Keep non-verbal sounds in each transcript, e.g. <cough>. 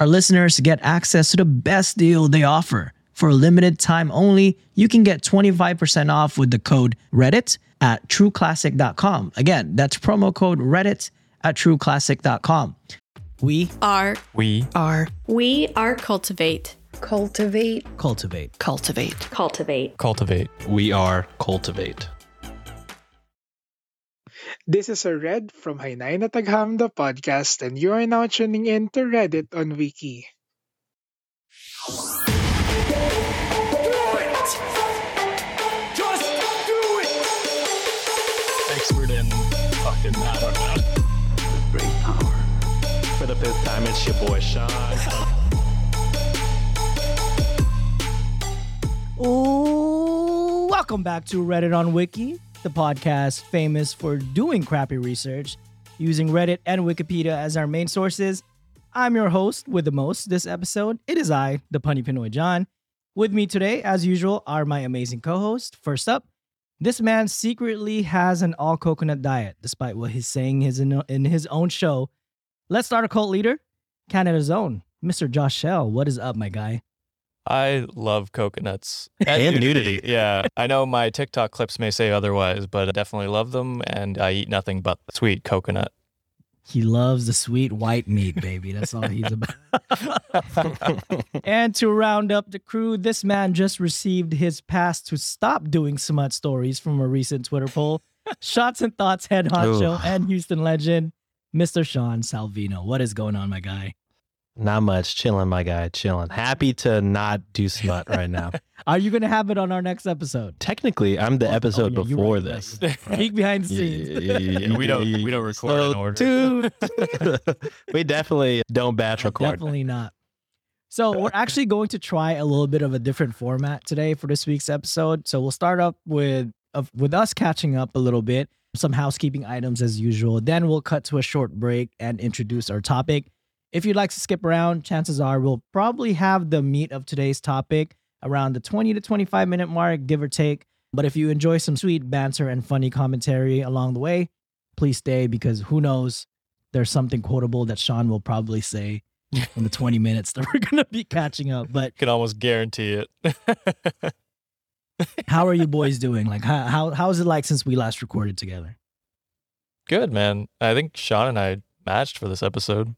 Our listeners get access to the best deal they offer. For a limited time only, you can get 25% off with the code Reddit at trueclassic.com. Again, that's promo code Reddit at trueclassic.com. We are We are we are cultivate Cultivate. cultivate. Cultivate. cultivate cultivate. We are Cultivate. This is a Red from Haynayan at Agham, the podcast, and you are now tuning in to Reddit on Wiki. Expert in fucking, I don't know. great power. For the fifth time, it's your boy Sean. Ooh, welcome back to Reddit on Wiki, the podcast famous for doing crappy research, using Reddit and Wikipedia as our main sources. I'm your host with the most this episode. It is I, the punny Pinoy John. With me today, as usual, are my amazing co-hosts. First up, this man secretly has an all coconut diet, despite what he's saying his in, in his own show. Let's start a cult leader, Canada's own, Mr. Josh Shell. What is up, my guy? I love coconuts <laughs> And <laughs> nudity. Yeah, I know my TikTok clips may say otherwise, but I definitely love them, and I eat nothing but sweet coconut. He loves the sweet white meat, baby. That's all he's about. <laughs> and to round up the crew, this man just received his pass to stop doing smut stories from a recent Twitter poll. Shots and thoughts head honcho Ooh. and Houston legend, Mr. Sean Salvino. What is going on, my guy? Not much. Chilling, my guy. Chilling. Happy to not do smut right now. <laughs> Are you going to have it on our next episode? Technically, I'm the Oh, oh episode yeah, before right, this. right. <laughs> Peek behind the scenes. We don't- we don't record in order. Two. <laughs> we definitely don't batch record. Definitely not. So we're actually going to try a little bit of a different format today for this week's episode. So we'll start up with of with us catching up a little bit, some housekeeping items as usual. Then we'll cut to a short break and introduce our topic. If you'd like to skip around, chances are we'll probably have the meat of today's topic around the 20 to 25 minute mark, give or take. But if you enjoy some sweet banter and funny commentary along the way, please stay because who knows, there's something quotable that Sean will probably say in the 20 minutes that <laughs> we're going to be catching up. But Can almost guarantee it. <laughs> how are you boys doing? Like, how, how how's it like since we last recorded together? Good man. I think Sean and I matched for this episode.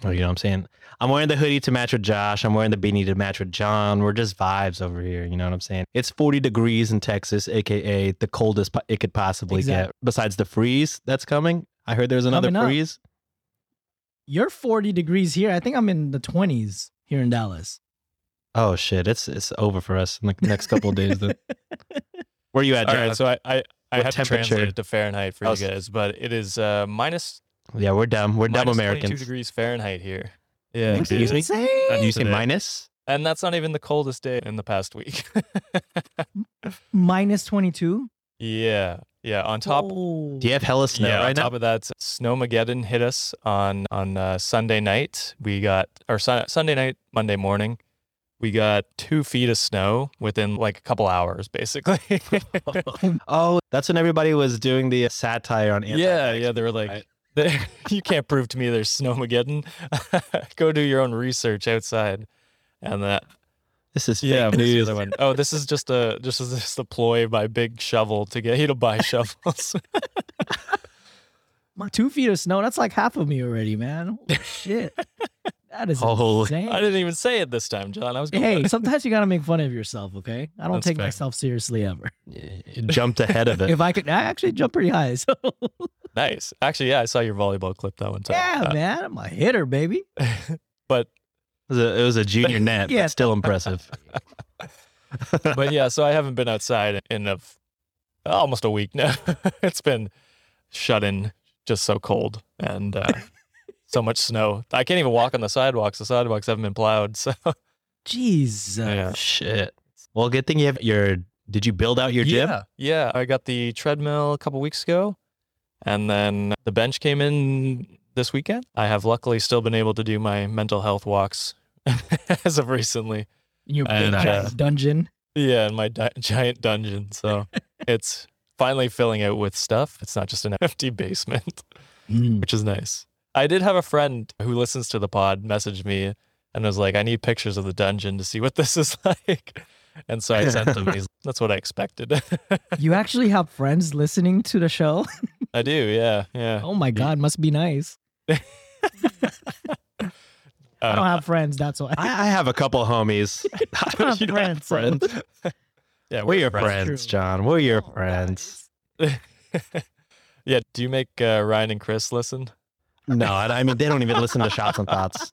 Damn, man. Oh, you know what I'm saying? I'm wearing the hoodie to match with Josh. I'm wearing the beanie to match with John. We're just vibes over here. You know what I'm saying? It's 40 degrees in Texas, aka the coldest po- it could possibly Exact- get. Besides the freeze that's coming, I heard there's another Coming up. freeze. You're 40 degrees here. I think I'm in the 20s here in Dallas. Oh shit, it's it's over for us in the next couple of days. Then. <laughs> Where are you at, All John? right, so I I, I What had to translate it to Fahrenheit for Oh, you guys, but it is uh, minus yeah, we're dumb. We're dumb minus 22 Americans. degrees Fahrenheit here. Yeah, Excuse me? Insane. Did you say Today. minus? and that's not even the coldest day in the past week. <laughs> Minus 22. yeah, yeah. On top, Oh. Do you have hella snow yeah, on right now? top of that, Snowmageddon hit us on on uh, Sunday night. We got or sun, Sunday night, Monday morning. We got two feet of snow within like a couple hours, basically. <laughs> <laughs> oh, that's when everybody was doing the satire on. yeah, anti-vax yeah. They were like, right? "They- <laughs> "You can't prove to me there's Snowmageddon. <laughs> Go do your own research outside." And that This is Yeah, fake what's the news. other one? Oh, this is just a just a, just a ploy by Big Shovel to get you to buy shovels. <laughs> My two feet of snow, that's like half of me already, man. Holy shit. That is Holy- insane. I didn't even say it this time, John. I was going Hey, sometimes you gotta make fun of yourself, okay? I don't That's take fair. myself seriously ever. You jumped ahead of it. <laughs> If I could, I actually jump pretty high. So <laughs> nice. Actually, yeah, I saw your volleyball clip that one time. yeah, Uh, man, I'm a hitter, baby. <laughs> but It was a, it was a junior net, Yeah. but still impressive. but yeah, so I haven't been outside in a f- almost a week now. it's been shut in, just so cold and uh, so much snow. I can't even walk on the sidewalks. The sidewalks haven't been plowed. <laughs> So Jeez. uh, Yeah. Shit. Well, good thing you have your. Did you build out your gym? yeah, yeah. I got the treadmill a couple weeks ago, and then the bench came in this weekend. I have luckily still been able to do my mental health walks <laughs> as of recently. In your And, uh, dungeon. Yeah, in my di- <laughs> giant dungeon. So it's finally filling out with stuff. It's not just an empty basement, Mm. which is nice. I did have a friend who listens to the pod message me and was like, I need pictures of the dungeon to see what <laughs> this is like. And so I sent them. <laughs> He's, That's what I expected. <laughs> You actually have friends listening to the show? I do, yeah, yeah. Oh my god, must be nice. I don't Uh, have friends, that's why. I, I have a couple homies. I don't have You have friends. so- friends. yeah, We're your friends. friends, True. John. We're your Oh, friends. yeah, do you make uh, Ryan and Chris listen? No, I, I mean they don't even listen to Shots and Thoughts.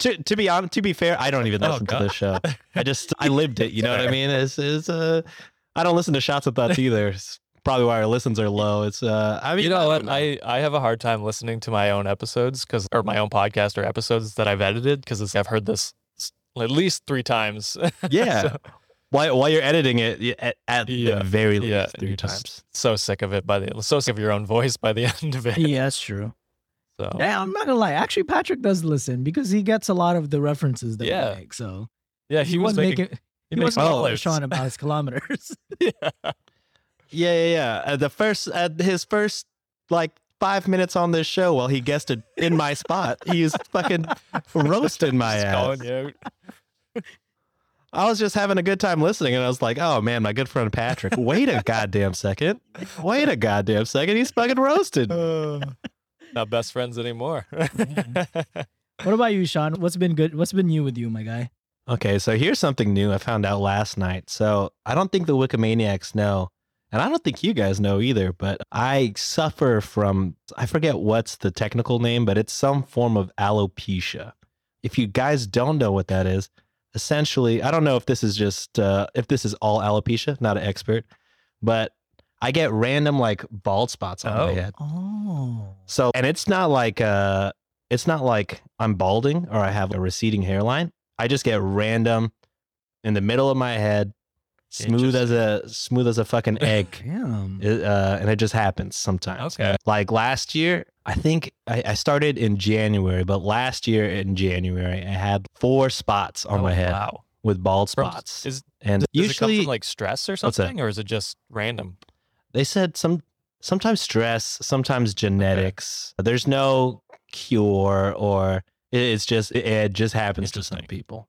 To, to be honest, to be fair, I don't even Oh, listen to this show. I just I lived it. You know what I mean? It's, it's uh, I don't listen to Shots and Thoughts either. It's probably why our listens are low. It's uh, I mean, you know what? don't I, I have a hard time listening to my own episodes because, or my own podcast or episodes that I've edited because I've heard this at least three times. <laughs> yeah. so, while while you're editing it at, at Yeah, the very least yeah, three you're times. so sick of it by the so sick of your own voice by the <laughs> end of it. yeah, that's true. So Yeah, I'm not gonna lie. Actually, Patrick does listen because he gets a lot of the references that Yeah. we make. So yeah, he, was wasn't making. making he he wasn't all making those. Sean about his <laughs> kilometers. yeah. Yeah, yeah, yeah. Uh, the first, uh, his first like five minutes on this show, while he guessed it in my spot, He's fucking roasting my ass. calling you out. I was just having a good time listening, and I was like, "Oh man, my good friend Patrick. Wait a goddamn second. Wait a goddamn second. He's fucking roasted." <laughs> Not best friends anymore. <laughs> what about you, Sean? What's been good? What's been new with you, my guy? Okay, so here's something new I found out last night. So I don't think the Wikimaniacs know, and I don't think you guys know either, but I suffer from, I forget what's the technical name, but it's some form of alopecia. If you guys don't know what that is, essentially, I don't know if this is just, uh, if this is all alopecia, not an expert, but I get random like bald spots on my Oh. head. Oh, So, and it's not like uh it's not like I'm balding or I have a receding hairline. I just get random in the middle of my head, smooth as a smooth as a fucking egg. <laughs> damn. It, uh, and it just happens sometimes. Okay. Like last year, I think I, I started in January, but last year in January, I had four spots on Oh, my head Wow. with bald From- spots. Is and does it come usually, from like stress or something, or is it just random? They said some sometimes stress sometimes genetics there's no cure or it- it's just it- it just happens to some people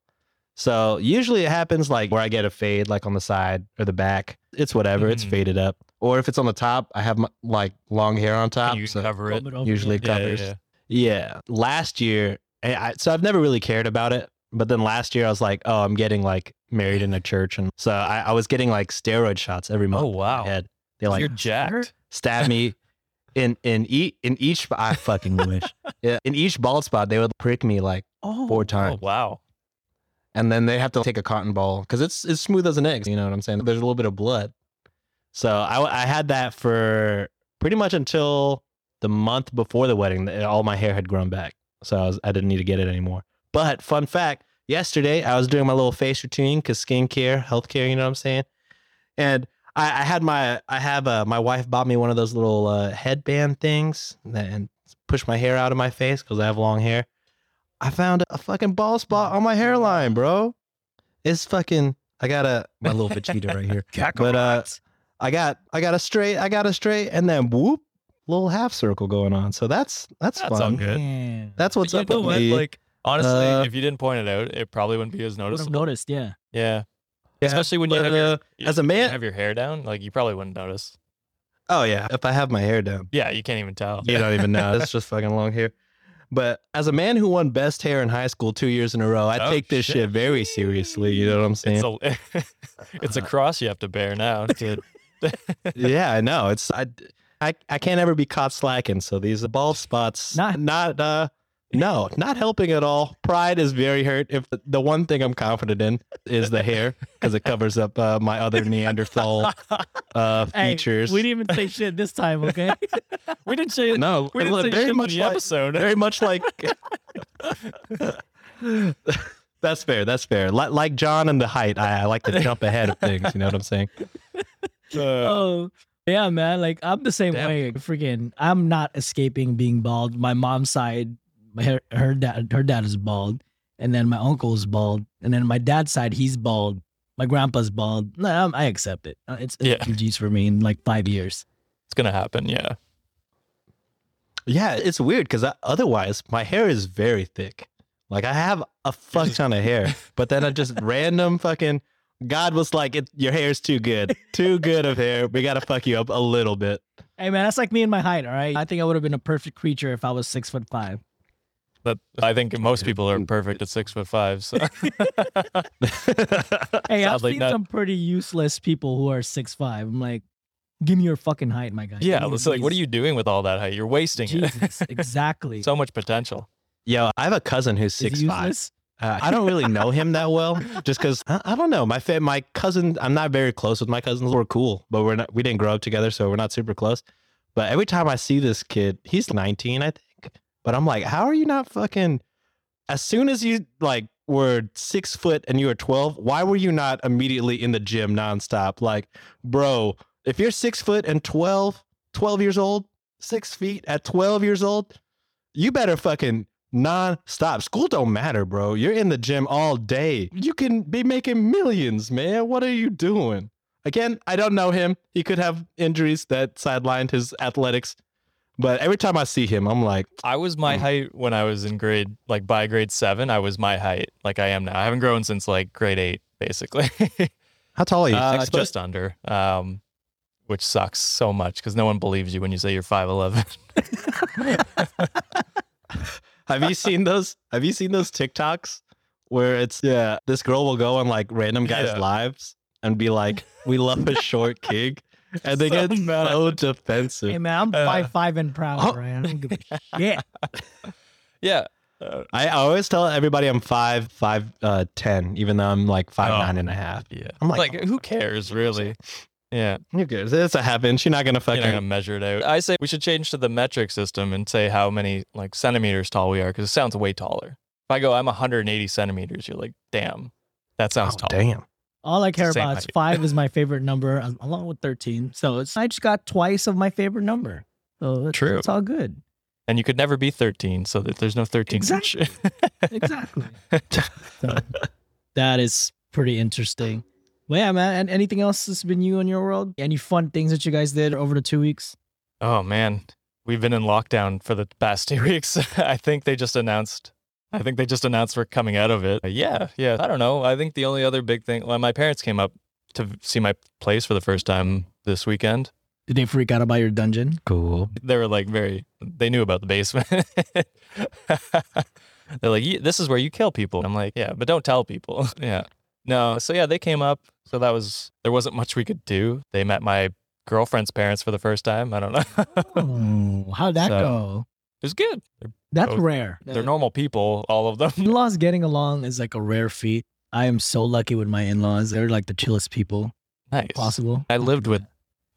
so usually it happens like where i get a fade like on the side or the back it's whatever it's Mhm. faded up or if it's on the top i have my, like long hair on top you so cover it. Comb over, usually yeah. Yeah, yeah, covers yeah. yeah last year and I, so i've never really cared about it but then last year i was like oh i'm getting like married in a church and so i, I was getting like steroid shots every month Oh in my wow. They like You're jacked. stab me in in each in each I fucking wish. <laughs> Yeah, in each bald spot they would prick me like Oh, four Oh times, oh, wow. and then they have to take a cotton ball because it's it's smooth as an egg. You know what I'm saying? There's a little bit of blood. So I I had that for pretty much until the month before the wedding. All my hair had grown back, so I was I didn't need to get it anymore. But fun fact: yesterday I was doing my little face routine because skincare, healthcare. You know what I'm saying? And I, I had my I have uh, my wife bought me one of those little uh, headband things that, and push my hair out of my face because I have long hair. I found a fucking ball spot on my hairline, bro. It's fucking. I got a my little Vegeta right here, <laughs> but uh, I got I got a straight I got a straight and then whoop little half circle going on. So that's that's, That's fun. all good. Man. That's what's You up with what? me. Like Honestly, Uh, if you didn't point it out, it probably wouldn't be as Would have noticeable. noticed, yeah. Yeah. Yeah, Especially when you but, have your, uh, as a man- have your hair down, like you probably wouldn't notice. Oh yeah, if I have my hair down, Yeah, you can't even tell. you don't even know. <laughs> It's just fucking long hair. But as a man who won best hair in high school two years in a row, I Oh, take this shit. shit very seriously. You know what I'm saying? It's a <laughs> it's a cross you have to bear now. <laughs> To, yeah, I know. It's I, I I can't ever be caught slacking. So these bald spots, Not- not uh, no, not helping at all. Pride is very hurt. If the, the one thing I'm confident in is the hair because it covers up uh, my other Neanderthal uh, features. we didn't even say shit this time, okay? <laughs> we didn't say no, we didn't look, say very shit in much the like, episode. very much like. <laughs> that's fair. That's fair. Like, like John and the height, I, I like to jump ahead of things. You know what I'm saying? <laughs> Uh, oh, yeah, man. Like I'm the same Damn. way. Freaking, I'm not escaping being bald. My mom's side, her, her dad, her dad is bald, and then my uncle is bald, and then my dad's side, he's bald. My grandpa's bald. No, I'm- I accept it. Uh, It's, it's Yeah. GG's for me in like five years. it's gonna happen. Yeah. Yeah, it's weird because otherwise my hair is very thick. Like I have a fuck <laughs> ton of hair, but then I just <laughs> random fucking. God was like, it, "Your hair's too good, too good of hair. We gotta fuck you up a little bit." Hey, man, that's like me and my height. All right, I think I would have been a perfect creature if I was six foot five. That I think most people are perfect at six foot five. So <laughs> Hey, I've Sadly seen not. some pretty useless people who are six five. I'm like, give me your fucking height, my guy. Yeah, me it's like, what are you doing with all that height? You're wasting Jesus, it. <laughs> exactly. so much potential. Yo, I have a cousin who's Is he six five. useless? Uh, I don't really know him that well, just because I, I don't know. My fa- my cousin, I'm not very close with my cousins. We're cool, but we're not. We didn't grow up together, so we're not super close. But every time I see this kid, he's 19, I think. But I'm like, how are you not fucking? As soon as you like were six foot and you were 12, why were you not immediately in the gym nonstop? Like, bro, if you're six foot and 12, 12 years old, six feet at 12 years old, you better fucking non-stop. School don't matter, bro. You're in the gym all day. You can be making millions, man. What are you doing? Again, I don't know him. He could have injuries that sidelined his athletics. But every time I see him, I'm like, I was my height when I was in grade, like by grade seven, I was my height, like I am now. I haven't grown since like grade eight, basically. <laughs> how tall are you? Uh, just under, um, which sucks so much because no one believes you when you say you're five eleven. <laughs> Have you seen those? Have you seen those TikToks where it's yeah, this girl will go on like random guys' Yeah. lives and be like, "We love a short king," and they <laughs> So get mad. so defensive. Hey man, I'm Uh, five five and proud, oh. Ryan. I don't give a shit. <laughs> yeah, uh, I I always tell everybody I'm five five uh ten, even though I'm like five Oh. nine and a half. yeah. I'm like, like, who cares really? Yeah, Who cares? It's a half inch. You're not gonna you're fucking. not gonna measure it out. I say we should change to the metric system and say how many like centimeters tall we are because it sounds way taller. If I go, I'm 180 centimeters. You're like, damn, that sounds Oh, tall. damn. All I care about is height. five is my <laughs> favorite number, along with thirteen. So it's I just got twice of my favorite number. So it's, True. it's all good. And you could never be 13, so that there's no 13. Exactly. <laughs> Exactly. so, that is pretty interesting. Well, yeah, man. And anything else that's been you in your world? Any fun things that you guys did over the two weeks? Oh man, we've been in lockdown for the past <laughs> two weeks. I think they just announced. I think they just announced we're coming out of it. Uh, yeah, yeah. I don't know. I think the only other big thing. Well, my parents came up to see my place for the first time this weekend. Did they freak out about your dungeon? Cool. They were like very. They knew about the basement. <laughs> They're like, "This is where you kill people." I'm like, "Yeah, but don't tell people." <laughs> yeah. No. So yeah, they came up. So that was. There wasn't much we could do. They met my girlfriend's parents for the first time. I don't know. <laughs> Oh, how'd that So- go? It was good. They're That's both- rare. They're normal people, all of them. <laughs> In-laws getting along is like a rare feat. I am so lucky with my in-laws. They're like the chillest people Nice. possible. I lived with.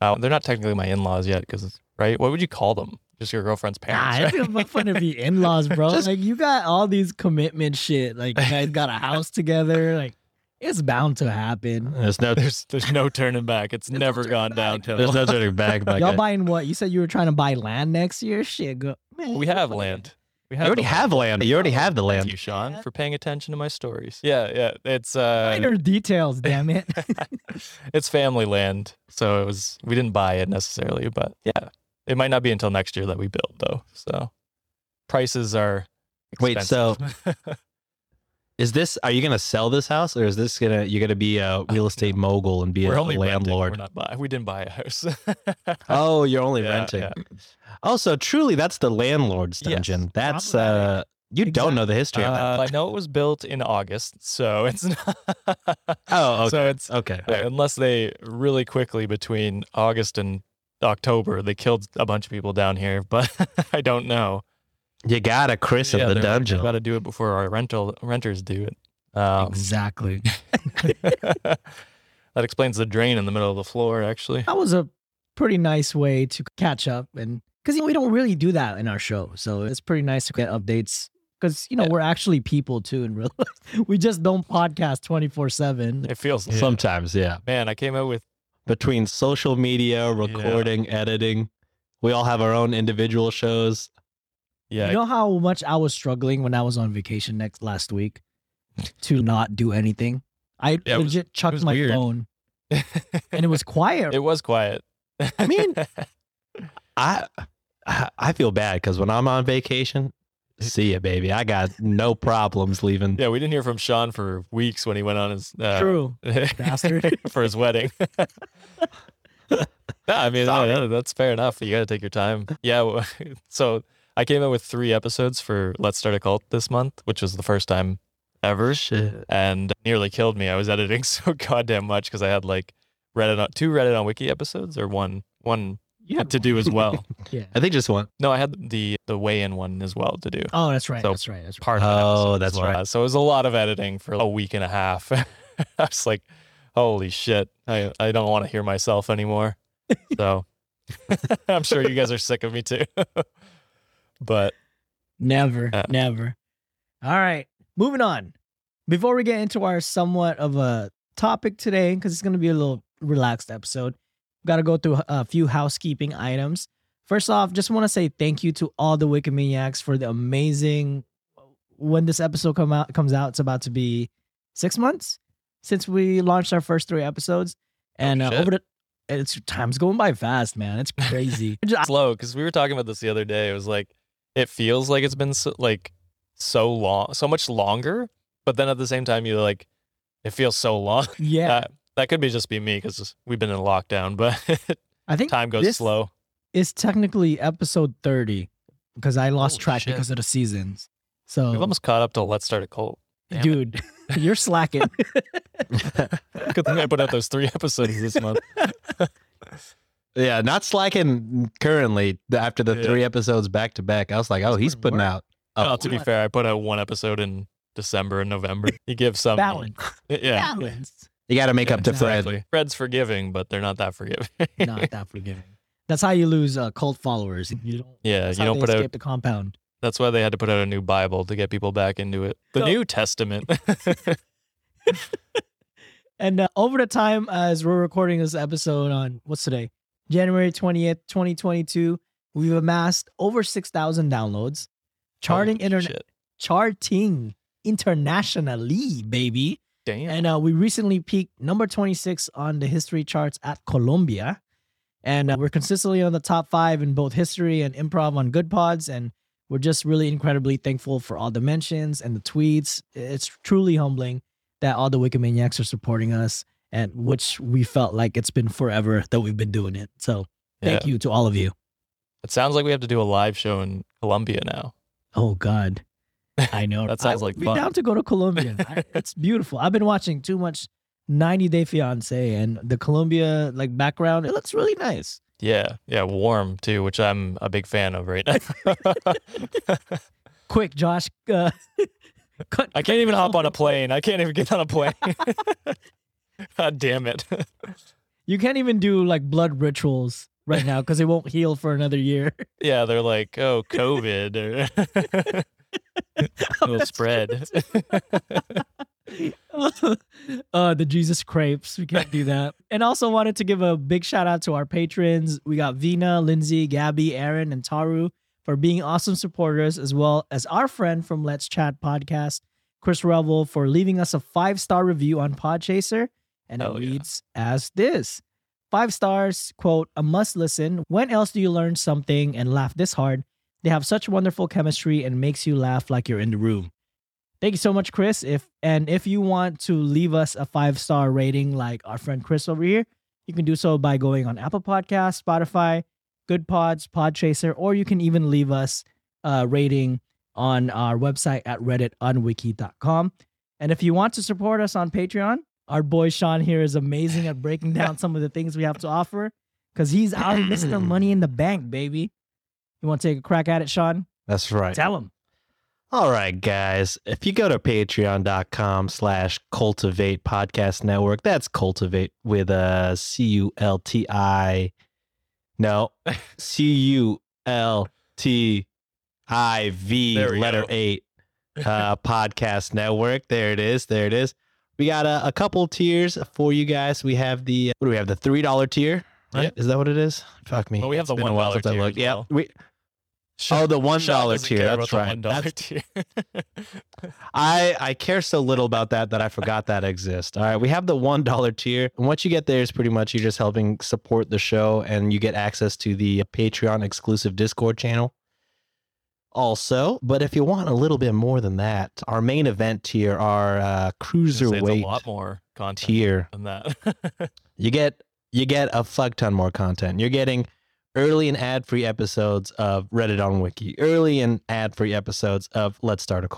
Uh, they're not technically my in-laws yet, because right. What would you call them? Just your girlfriend's parents. I feel right? fun to be <laughs> in-laws, bro. Just- like you got all these commitment shit. Like you guys got a house together. Like it's bound to happen. There's no there's there's no <laughs> turning back. It's There's never gone turning back. downhill. there's no turning back. Y'all guy. buying what? You said you were trying to buy land next year. Shit, go. Man, we have land. We You already the have land. You already have the land. Thank you, Sean, for paying attention to my stories. Yeah, yeah. It's uh, Minor details, damn it. <laughs> it's family land, so it was. We didn't buy it necessarily, but yeah, it might not be until next year that we build though. So prices are expensive. Wait, so expensive. <laughs> is this? Are you gonna sell this house, or is this gonna you're gonna be a real estate mogul and be we're a only renting, landlord? We're not buy. We didn't buy a house. <laughs> Oh, you're only Yeah, renting. yeah. Oh, so truly, that's the landlord's Yes, dungeon. that's probably. uh, you don't know the history of that. Uh, I know it was built in August, so it's not. Oh, <laughs> okay. So it's Okay. yeah, unless they really quickly between August and October they killed a bunch of people down here, but <laughs> I don't know. You gotta christen the dungeon. Got to do it before our rental renters do it. Um, exactly. <laughs> <laughs> that explains the drain in the middle of the floor. Actually, That was a pretty nice way to catch up, and because we don't really do that in our show, so it's pretty nice to get updates. Because you know Yeah. we're actually people too in real life. <laughs> We just don't podcast twenty four seven. it feels Yeah. Sometimes, yeah. man. I came out with Between social media, recording, editing, we all have our own individual shows. Yeah. You know how much I was struggling when I was on vacation next last week to not do anything. I Yeah, it was- legit chucked my weird. phone, <laughs> and it was quiet. it was quiet. I mean, I <laughs> I I feel bad because when I'm on vacation, see ya, baby. I got no problems leaving. yeah, we didn't hear from Sean for weeks when he went on his uh, True. <laughs> Bastard. for his wedding. no, I mean Sorry. yeah, that's fair enough. You got to take your time. Yeah. So I came out with three episodes for Let's Start a Cult this month, which was the first time ever, Shit. and nearly killed me. I was editing <laughs> so goddamn much because I had like Reddit on two Reddit on Wiki episodes or one one Yeah. to do as well. <laughs> Yeah. I think just one. no, I had the the weigh in one as well to do. Oh, that's right. So, that's right. That's right. Part of that Oh, that's well. right. So it was a lot of editing for a week and a half. <laughs> I was like, holy shit, I, I don't want to hear myself anymore. So I'm sure you guys are sick of me too. But Never, Yeah. never. All right, moving on. Before we get into our somewhat of a topic today, because it's going to be a little relaxed episode, got to go through a few housekeeping items. First off, just want to say thank you to all the Wikimaniacs for the amazing. When this episode come out comes out, it's about to be six months since we launched our first three episodes, and uh, over the it's time's going by fast, man. It's crazy. <laughs> Slow because we were talking about this the other day. It was like, it feels like it's been so, like so long, so much longer. But then at the same time, you like, it feels so long. <laughs> yeah, That, that could be just be me because we've been in lockdown, <laughs> but I think time goes slow. It's technically episode 30 because I lost Holy track shit. because of the seasons. So, We've almost caught up to Let's Start a Cult. damn dude, <laughs> you're slacking. Good thing I put out those three episodes this month. Yeah, not slacking currently after the Yeah. three episodes back to back. I was like, oh, That's he's putting work. out. Oh, Oh, to be fair, I put out one episode in December and November. <laughs> You give some Balance. Yeah, Balance. you got to make Yeah, up to Fred. Fred's forgiving, but they're not that forgiving. Not that <laughs> forgiving. That's how you lose uh, cult followers. You don't. yeah, you don't they put out. the compound. That's why they had to put out a new Bible to get people back into it. The So- New Testament. <laughs> And uh, over the time, as we're recording this episode on what's today, January twentieth, twenty twenty two, we've amassed over six thousand downloads, charting internet, charting internationally, baby. Damn. And uh, we recently peaked number 26 on the history charts at Colombia. And uh, we're consistently on the top five in both history and improv on Good Pods. And we're just really incredibly thankful for all the mentions and the tweets. It's truly humbling that all the Wikimaniacs are supporting us, and which we felt like it's been forever that we've been doing it. So thank Yeah. you to all of you. It sounds like we have to do a live show in Colombia now. Oh, God. <laughs> I know. That sounds I like be fun. down to go to Colombia. <laughs> I- it's beautiful. I've been watching too much 90 Day Fiance and the Colombia like background. It looks really nice. Yeah, yeah, warm too, which I'm a big fan of right now. <laughs> Quick, Josh. Uh, cut. I can't even hop on a plane. I can't even get on a plane. <laughs> God damn it. <laughs> You can't even do like blood rituals right now because it won't heal for another year. <laughs> yeah, they're like, oh, COVID. It'll spread. uh, the Jesus crepes. We can't do that. And also wanted to give a big shout out to our patrons. We got Vina, Lindsay, Gabby, Aaron, and Taru for being awesome supporters, as well as our friend from Let's Chat podcast, Chris Revel, for leaving us a five star review on Podchaser. And it Hell yeah. reads as this Five stars, quote, a must listen. When else do you learn something and laugh this hard They have such wonderful chemistry and makes you laugh like you're in the room. Thank you so much, Chris. If and if you want to leave us a five star rating like our friend Chris over here, you can do so by going on Apple Podcasts, Spotify, Good Pods, Podchaser, or you can even leave us a rating on our website at redditonwiki.com. And if you want to support us on Patreon, our boy Sean here is amazing at breaking down some of the things we have to offer because he's out <clears throat> Mr. Money in the Bank, baby. You want to take a crack at it, Sean? That's right. Tell him. All right, guys. If you go to patreon.com slash cultivate podcast network, that's cultivate with a C U L T I. No, <laughs> C U L T I V, letter go. eight, uh, podcast network. There it is. There it is. We got a, a couple tiers for you guys. We have the, what do we have? The $3 tier, right? Yeah. Is that what it is? Fuck me. Well, we have the while $1 tier looked. Yeah. well. We, Oh, the one dollar tier. That's right. $1 That's- tier. I I care so little about that that I forgot that exists. All right, we have the one dollar tier, and what you get there is pretty much you're just helping support the show, and you get access to the Patreon exclusive Discord channel. Also, but if you want a little bit more than that, our main event tier, our uh, I'd a lot more content tier, than that. <laughs> you get you get a fuck ton more content. You're getting early and ad free episodes of Reddit on Wiki, early and ad free episodes of Let's Start a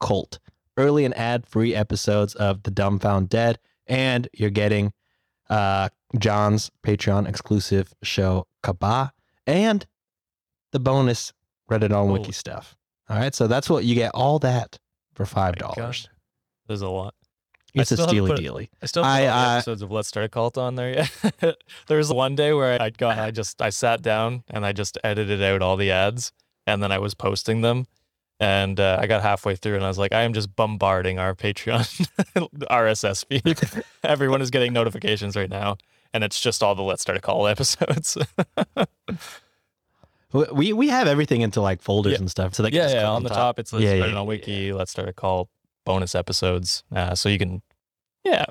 Cult, early and ad free episodes of The Dumbfound Dead, and you're getting uh, John's Patreon exclusive show Kaba and the bonus Reddit on Wiki stuff. All right, so that's what you get. All that for five My dollars. God. There's a lot. It's a steely dealy. I still have I, uh, episodes of Let's Start a Cult on there yet. <laughs> there was one day where I got, I just, I sat down and I just edited out all the ads, and then I was posting them, and uh, I got halfway through and I was like, I am just bombarding our Patreon <laughs> RSS feed. <laughs> Everyone is getting notifications right now, and it's just all the Let's Start a Cult episodes. We- We have everything into like folders Yeah. and stuff. So like yeah, yeah. On the top, it's Let's Yeah, yeah, on yeah, Wiki. Let's Start a Cult bonus episodes, uh, so you can, yeah,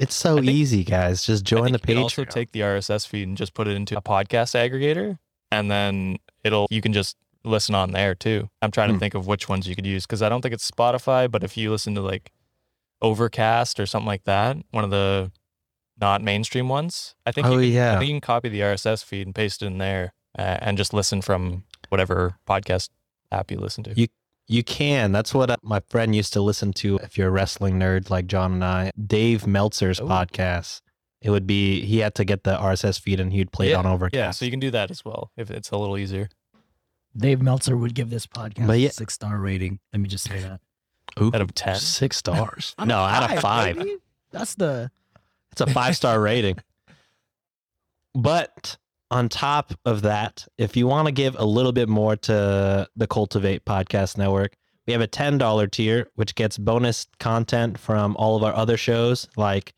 It's so think- easy, guys. Just join the Patreon. also take the RSS feed and just put it into a podcast aggregator, and then it'll you can just listen on there too. I'm trying Hmm. to think of which ones you could use because I don't think it's Spotify, but if you listen to like Overcast or something like that, one of the not mainstream ones, I think. Oh, you can, yeah. I think you can copy the RSS feed and paste it in there, uh, and just listen from whatever podcast app you listen to. You- You can. That's what uh, my friend used to listen to. If you're a wrestling nerd like John and I, Dave Meltzer's Oh. podcast. It would be he had to get the RSS feed and he'd play it on Overcast. yeah, so you can do that as well if it's a little easier. Dave Meltzer would give this podcast yeah- a six star rating. Let me just say that. Ooh, Out of ten, six stars. <laughs> No, of out of five. baby. That's the It's a five star rating. <laughs> But on top of that, if you want to give a little bit more to the Cultivate Podcast Network, we have a $10 tier, which gets bonus content from all of our other shows like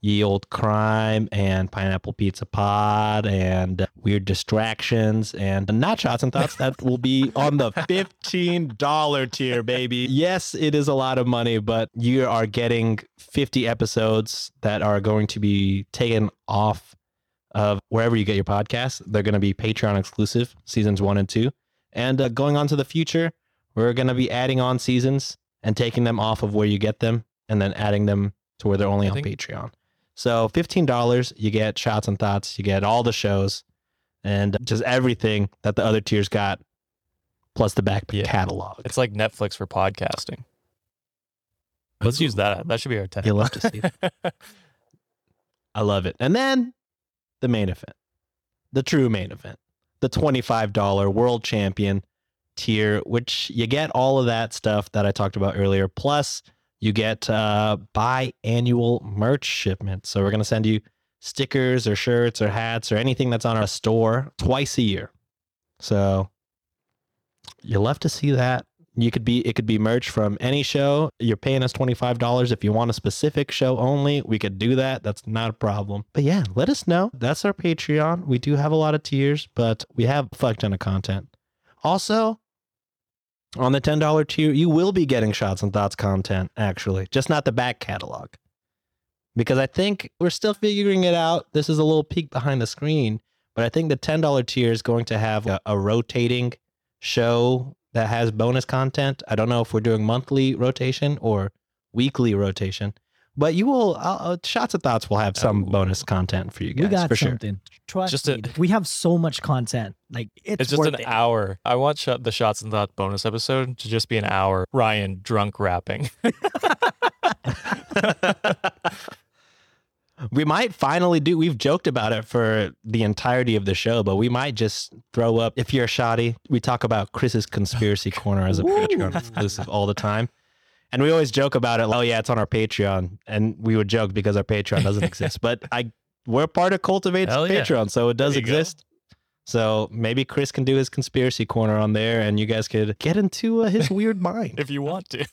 Ye Old Crime and Pineapple Pizza Pod and Weird Distractions and Not Shots and Thoughts. That will be on the $15 tier, baby. Yes, it is a lot of money, but you are getting 50 episodes that are going to be taken off of wherever you get your podcasts. They're going to be Patreon exclusive, seasons one and two. And uh, going on to the future, we're going to be adding on seasons and taking them off of where you get them and then adding them to where they're only I on think- Patreon. So $15, you get shots and thoughts, you get all the shows and just everything that the other tiers got, plus the back Yeah. catalog. It's like Netflix for podcasting. Let's use that. That should be our tag. You'll <laughs> love to see that. I love it. And then the main event, the true main event, the $25 world champion tier, which you get all of that stuff that I talked about earlier. Plus, you get uh, biannual merch shipment. So we're going to send you stickers or shirts or hats or anything that's on our store twice a year. So you'll love to see that. You could be it could be merch from any show. You're paying us $25 if you want a specific show only. We could do that. That's not a problem. But yeah, let us know. That's our Patreon. We do have a lot of tiers, but we have a fuck ton of content. Also, on the $10 tier, you will be getting shots and thoughts content actually, just not the back catalog. Because I think we're still figuring it out. This is a little peek behind the screen, but I think the $10 tier is going to have a, a rotating show that has bonus content. I don't know if we're doing monthly rotation or weekly rotation, but you will. Uh, uh, Shots of Thoughts will have some Oh. bonus content for you guys we got for sure. something. Trust Just me. we have so much content. Like it's, It's just worth an it. hour. I want shot, the shots and thought bonus episode to just be an hour. Ryan drunk rapping. <laughs> <laughs> <laughs> We might finally do. We've joked about it for the entirety of the show, but we might just throw up. If you're shoddy, we talk about Chris's conspiracy <laughs> corner as a Patreon exclusive all the time, and we always joke about it. Like, Oh yeah, it's on our Patreon, and we would joke because our Patreon doesn't <laughs> exist. But I, we're part of Cultivate's Hell yeah. Patreon, so it does There you go. exist. So maybe Chris can do his conspiracy corner on there, and you guys could get into uh, his <laughs> weird mind if you want to.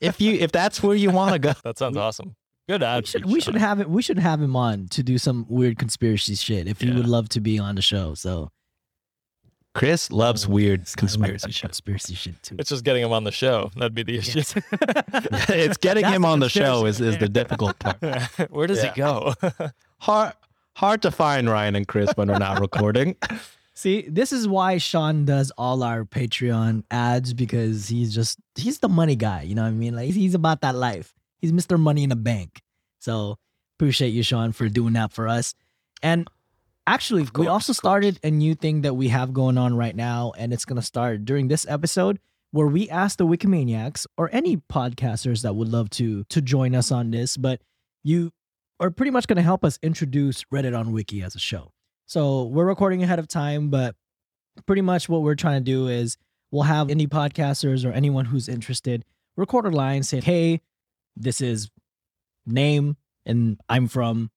if you if that's where you want to go. that sounds awesome. Good We should, we should have it. We should have him on to do some weird conspiracy shit. If he would love to be on the show, so Chris loves oh, weird I conspiracy shit. conspiracy shit too. It's just getting him on the show. That'd be the issue. <laughs> it's getting That's him on the show is, is the difficult part. <laughs> Where does Yeah. he go? <laughs> Hard hard to find Ryan and Chris when we're not recording. See, this is why Sean does all our Patreon ads because he's just he's the money guy. You know what I mean? Like he's about that life. He's Mr. Money in the Bank. So appreciate you, Sean, for doing that for us. And actually, we also started a new thing that we have going on right now, and it's gonna start during this episode where we ask the Wikimaniacs or any podcasters that would love to to join us on this, but you are pretty much gonna help us introduce Reddit on Wiki as a show. So we're recording ahead of time, but pretty much what we're trying to do is we'll have any podcasters or anyone who's interested record a line saying, "Hey, this is name and I'm from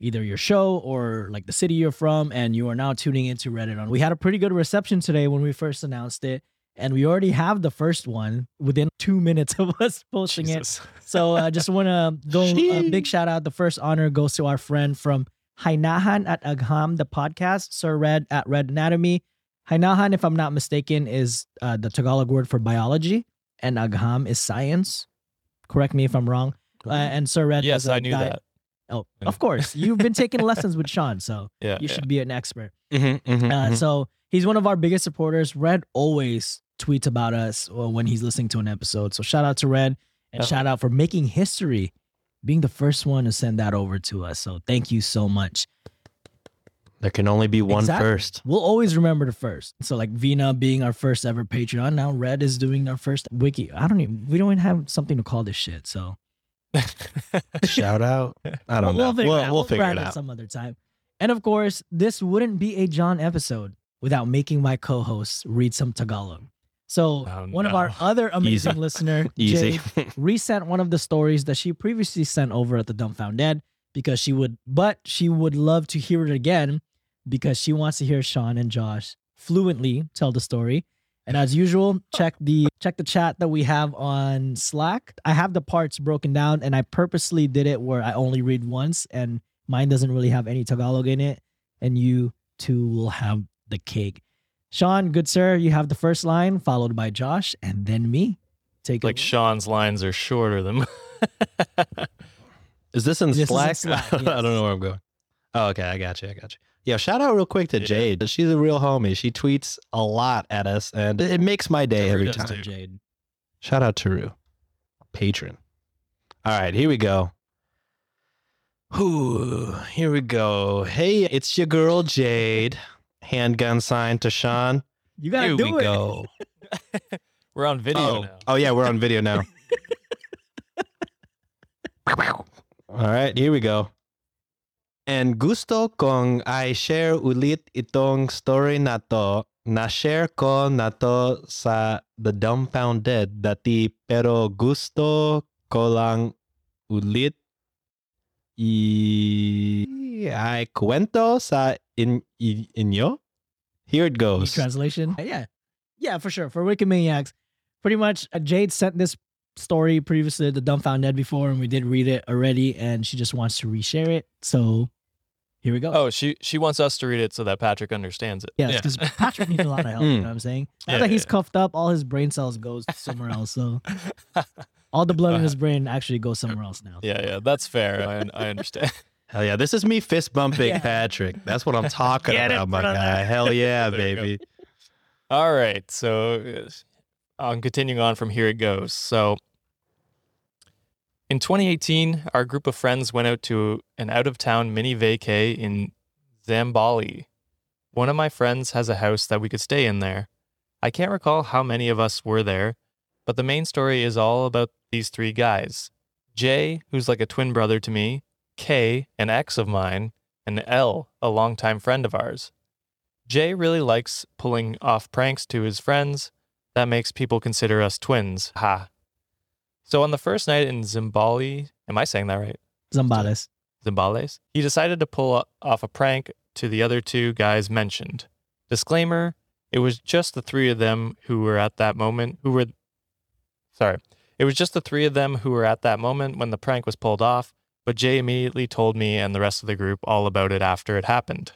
either your show or like the city you're from and you are now tuning into Reddit on." We had a pretty good reception today when we first announced it, and we already have the first one within 2 minutes <laughs> of us posting it. <laughs> So I just want to go a big shout out. The first honor goes to our friend from Haynayan at Agham, the podcast, Sir Red at Red Anatomy. Haynayan, if I'm not mistaken, is uh, the Tagalog word for biology, and Agham is science. Correct me if I'm wrong. Uh, and Sir Red, Yes, I knew guy- that. Oh, of course, you've been taking lessons with Sean, so <laughs> Yeah. you yeah. should be an expert. Mm-hmm, mm-hmm, Uh, so he's one of our biggest supporters. Red always tweets about us uh, when he's listening to an episode. So shout out to Red and Oh. shout out for making history, being the first one to send that over to us. So thank you so much. There can only be one Exactly. first. We'll always remember the first. So like Vina being our first ever Patreon. Now Red is doing our first wiki. I don't even. We don't even have something to call this shit. So <laughs> Shout out. <laughs> I don't know. We'll figure We'll, it out. we'll figure brand it out. some other time. And of course, this wouldn't be a John episode without making my co-hosts read some Tagalog. So Oh, one of our other <laughs> amazing Easy. listener, Easy. Jade, resent one of the stories that she previously sent over at the Dumbfound Dead because she would, but she would love to hear it again because she wants to hear Sean and Josh fluently tell the story. And as usual, <laughs> check the check the chat that we have on Slack. I have the parts broken down, and I purposely did it where I only read once, and mine doesn't really have any Tagalog in it, and you two will have the cake. Sean, good sir, you have the first line, followed by Josh, and then me. Take like it. Sean's lines are shorter than. Is this in This is in Slack? Slack, <laughs> I don't know where I'm going. Oh, okay. I got you. I got you. Yeah, shout out real quick to Yeah. Jade. She's a real homie. She tweets a lot at us, and it makes my day Sure every does, time. too. Jade. Shout out to Rue, patron. All right, here we go. Ooh, here we go. Hey, it's your girl Jade. Handgun sign to Sean. You gotta Here do we it. go. <laughs> We're on video Oh, now. oh yeah, we're on video now. <laughs> All right, here we go. And gusto kong i-share ulit itong story na to. Na-share ko na to sa The Dumbfounded dati pero gusto ko lang ulit i ay kwento sa in, i, inyo. Here it goes. Translation. Yeah. Yeah, for sure. For Wikimaniacs, pretty much uh, Jade sent this story previously the Dumbfound Dead before, and we did read it already, and she just wants to reshare it. So here we go. Oh, she she wants us to read it so that Patrick understands it. Yes, because Patrick needs a lot of help. You know what I'm saying? Now Yeah, that he's yeah. cuffed up, all his brain cells goes somewhere else. So <laughs> all the blood in his brain actually goes somewhere else now. yeah, yeah, that's fair. I, I understand. <laughs> Hell yeah, this is me fist bumping Yeah. Patrick. That's what I'm <laughs> talking Get it, about, my brother. guy. Hell yeah, There you go. baby. All right. So uh, I'm continuing on from here it goes. So in 2018, our group of friends went out to an out of town mini vacay in Zambales. One of my friends has a house that we could stay in there. I can't recall how many of us were there, but the main story is all about these three guys Jay, who's like a twin brother to me, K, an ex of mine, and L, a longtime friend of ours. Jay really likes pulling off pranks to his friends. That makes people consider us twins. Ha. So on the first night in Zimbali, am I saying that right? Zambales. Zimbales, he decided to pull off a prank to the other two guys mentioned. Disclaimer, it was just the three of them who were at that moment who were sorry. It was just the three of them who were at that moment when the prank was pulled off, but Jay immediately told me and the rest of the group all about it after it happened.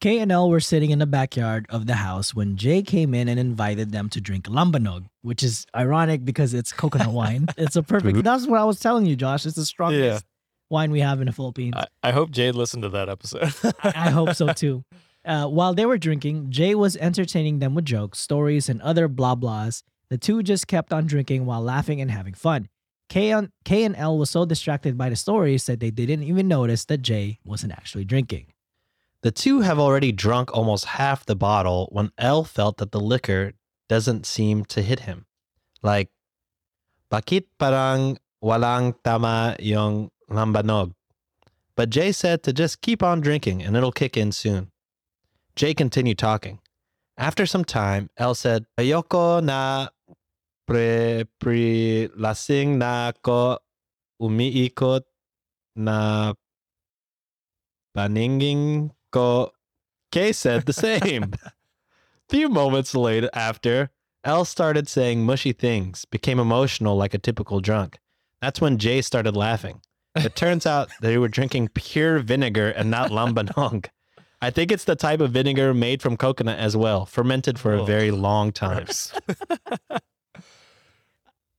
K and L were sitting in the backyard of the house when Jay came in and invited them to drink lambanog, which is ironic because it's coconut wine. <laughs> It's a perfect. That's what I was telling you, Josh. It's the strongest Yeah. wine we have in the Philippines. I, I hope Jade listened to that episode. <laughs> I, I hope so too. <laughs> Uh, while they were drinking, Jay was entertaining them with jokes, stories, and other blah blahs. The two just kept on drinking while laughing and having fun. K, on, K and L was so distracted by the stories that they didn't even notice that Jay wasn't actually drinking. The two have already drunk almost half the bottle when L felt that the liquor doesn't seem to hit him. Like, bakit parang walang tama yung lambanog? But Jay said to just keep on drinking and it'll kick in soon. Jay continued talking. After some time, L said, Ayoko na pre pre lasing na ako umiikot na paningin ko. Kay said the same. <laughs> Few moments later after, L started saying mushy things, became emotional like a typical drunk. That's when Jay started laughing. It turns <laughs> out they were drinking pure vinegar and not lambanog. I think it's the type of vinegar made from coconut as well, fermented for a Oh, very long time. Gross. <laughs>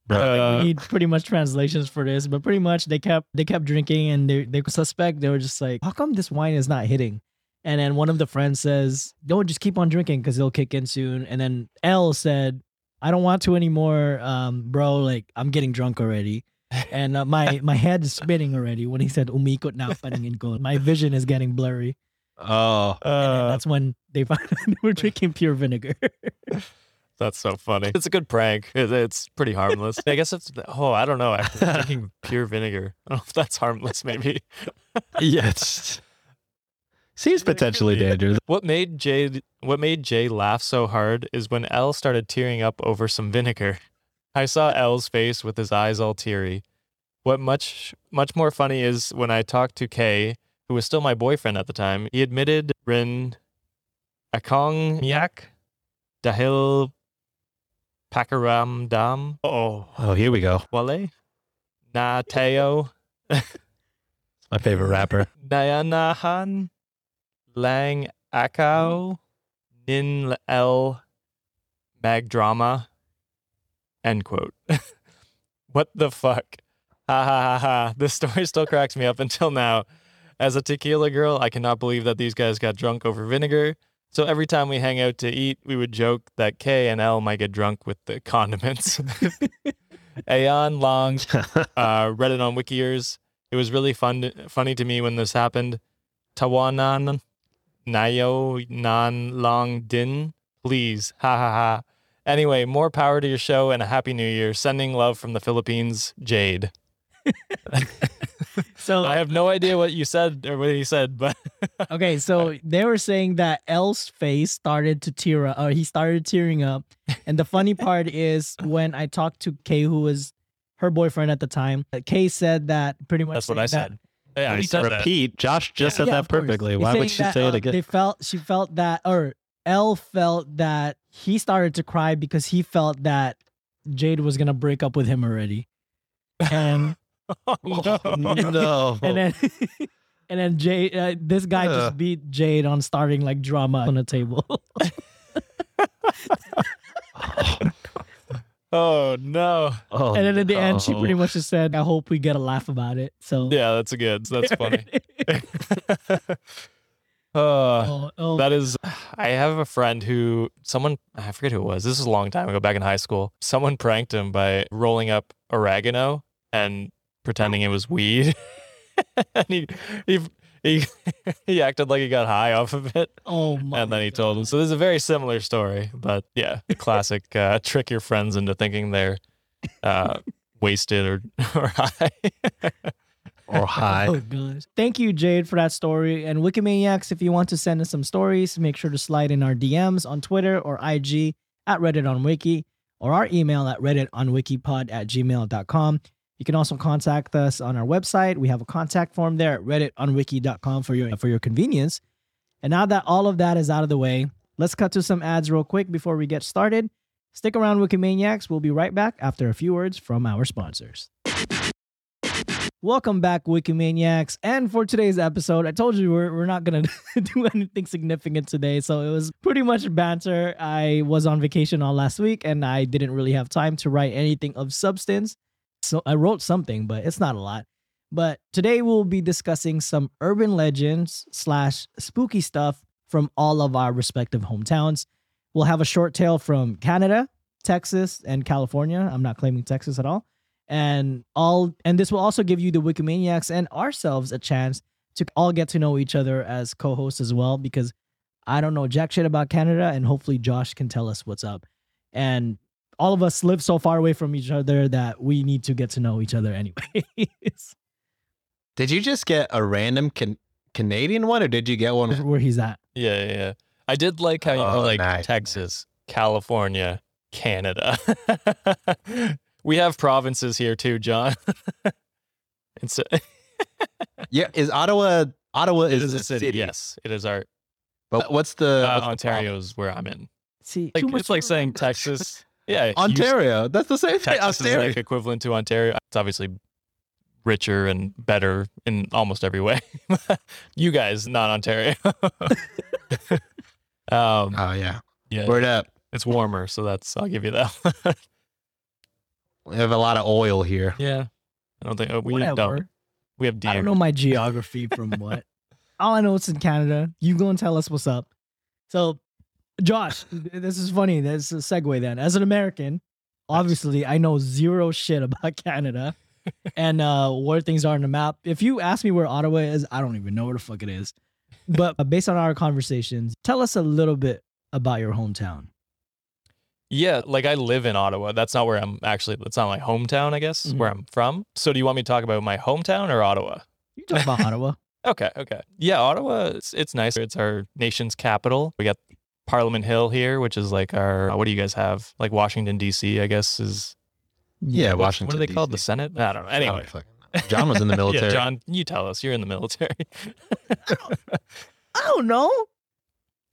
we uh, need pretty much translations for this, but pretty much they kept they kept drinking and they they suspect they were just like, how come this wine is not hitting? And then one of the friends says, "No, just keep on drinking because it'll kick in soon." And then L said, "I don't want to anymore, um, bro. Like I'm getting drunk already." <laughs> and uh, my my head is spinning already when he said umikot na paningin ko. My vision is getting blurry. Oh, And Uh, that's when they <laughs> found they were drinking pure vinegar. <laughs> That's so funny. It's a good prank. It's pretty harmless. I guess it's oh, I don't know. After drinking pure vinegar, I don't know if that's harmless. Maybe. yes. Seems potentially dangerous. What made Jay What made Jay laugh so hard is when L started tearing up over some vinegar. I saw L's face with his eyes all teary. What much much more funny is when I talked to Kay, who was still my boyfriend at the time. He admitted Rin Akong Miak Dahil Pakaram Dam. Oh, Oh, here we go. Wale Na Teo <laughs> My favorite rapper. Nayanahan Lang Akao Nin El Magdrama. End quote. <laughs> what the fuck? Ha ha ha ha. This story still cracks me up until now. As a tequila girl, I cannot believe that these guys got drunk over vinegar. So every time we hang out to eat, we would joke that K and L might get drunk with the condiments. <laughs> Aeon Long <laughs> uh, read it on Wikiers. It was really fun, funny to me when this happened. Tawanan Nayo Nan Long Din. Please. Ha ha ha. Anyway, more power to your show and a happy new year. Sending love from the Philippines, Jade. <laughs> so I have no idea what you said or what he said, but <laughs> Okay, so they were saying that L's face started to tear up, or he started tearing up. And the funny <laughs> part is when I talked to Kay, who was her boyfriend at the time, Kay said that pretty much. that's what I saying said. Yeah, I said that. Repeat. Josh just Yeah. said Yeah, that perfectly. He's Why would she that, say it uh, again? They felt she felt that, or L felt that he started to cry because he felt that Jade was gonna break up with him already, and <laughs> <laughs> no. and then <laughs> and then Jade, uh, this guy Ugh. just beat Jade on starting like drama on the table. Oh no. Oh, and then in the end, she pretty much just said, "I hope we get a laugh about it." So Yeah, that's a good. That's funny. <laughs> Uh, oh, That is, I have a friend who someone I forget who it was. This is a long time ago, back in high school. Someone pranked him by rolling up oregano and pretending it was weed, <laughs> and he he he <laughs> he acted like he got high off of it, oh my and then he told him. So this is a very similar story, but yeah, <laughs> classic uh, trick your friends into thinking they're uh, <laughs> wasted or or high. Or high. Oh gosh. Thank you, Jade, for that story. And Wikimaniacs, if you want to send us some stories, make sure to slide in our DMs on Twitter or IG at Reddit on Wiki or our email at Reddit on redditonwikipod at gmail.com. You can also contact us on our website. We have a contact form there at redditonwiki.com for your for your convenience. And now that all of that is out of the way, let's cut to some ads real quick before we get started. Stick around, Wikimaniacs. We'll be right back after a few words from our sponsors. Welcome back, Wikimaniacs. And for today's episode, I told you we're, we're not going <laughs> to do anything significant today. So it was pretty much banter. I was on vacation all last week and I didn't really have time to write anything of substance. So I wrote something, but it's not a lot. But today we'll be discussing some urban legends slash spooky stuff from all of our respective hometowns. We'll have a short tale from Canada, Texas, and California. I'm not claiming Texas at all and all and this will also give you the wikimaniacs and ourselves a chance to all get to know each other as co-hosts as well because i don't know jack shit about canada and hopefully josh can tell us what's up and all of us live so far away from each other that we need to get to know each other anyways <laughs> Did you just get a random can- Canadian one, or did you get one? where he's at Yeah, yeah, yeah. I did like how you Oh, know, like nice, Texas, California, Canada. <laughs> we have provinces here too, John. <laughs> and so Yeah, is Ottawa? Ottawa it is, is a city. Yes, it is our But what's the uh, what's the Ontario's where I'm in. see Like it's like saying Texas. Yeah, problem? Houston- Ontario. That's the same thing. Texas is like equivalent to Ontario. It's obviously richer and better in almost every way. <laughs> you guys, not Ontario. <laughs> um, oh yeah. yeah, Word up. it's warmer, so that's I'll give you that. <laughs> We have a lot of oil here. yeah, I don't think oh, we whatever don't. We have deer. i don't know my geography from what all i know it's in canada you go and tell us what's up so josh this is funny that's a segue then as an american obviously i know zero shit about <laughs> canada and uh where things are on the map if you ask me where ottawa is i don't even know where the fuck it is but uh, based on our conversations tell us a little bit about your hometown Yeah, like I live in Ottawa. That's not where I'm actually. That's not my hometown. I guess Mhm. where I'm from. So, do you want me to talk about my hometown or Ottawa? you talk about ottawa <laughs> Okay, okay. Yeah, Ottawa, it's, it's nice. It's our nation's capital. We got Parliament Hill here, which is like our, uh, what do you guys have? Like Washington, D.C., I guess is, Yeah, what- Washington. What are they called? The Senate? I don't know. Oh, anyway. Oh, John was in the <laughs> military. Yeah, John, you tell us. You're in the military. i don't know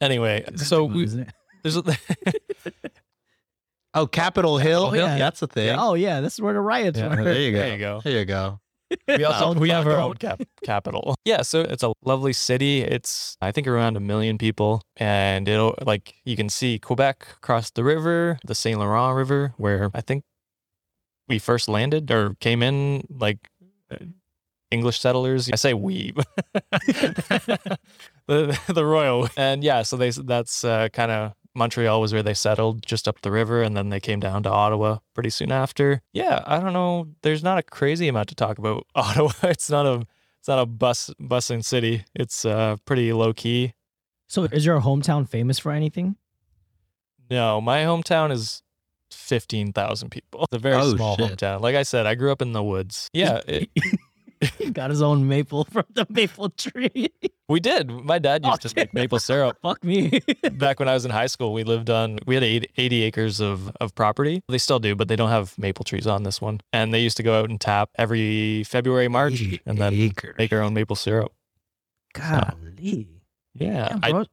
anyway, so we, Isn't it? there's a, <laughs> Oh, Capitol Hill. Capitol Hill. That's a thing. oh yeah this is where the riots Yeah, were there you go. There you go. There you go. We <laughs> also we have our own cap- capital. <laughs> Yeah, so it's a lovely city. It's I think around a million people, and it'll like you can see Quebec across the river, the Saint Laurent River, where I think we first landed or came in like uh, English settlers. I say we, <laughs> the the royal, and yeah. So they that's uh, kind of Montreal was where they settled, just up the river, and then they came down to Ottawa pretty soon after. Yeah, I don't know. There's not a crazy amount to talk about <laughs> Ottawa. It's not a it's not a bus bustling city. It's uh pretty low key. so is your hometown famous for anything No, my hometown is fifteen thousand people. It's a very Oh, small shit. hometown. Like I said, I grew up in the woods. Yeah, it, He <laughs> <laughs> got his own maple <laughs> from the maple tree. we did. My dad Oh, used to make maple syrup. <laughs> Fuck me. Back when I was in high school, we lived on, we had 80 acres of, of property. They still do, but they don't have maple trees on this one. And they used to go out and tap every February, March, and then acres. make our own maple syrup. Golly. Yeah. Damn, I,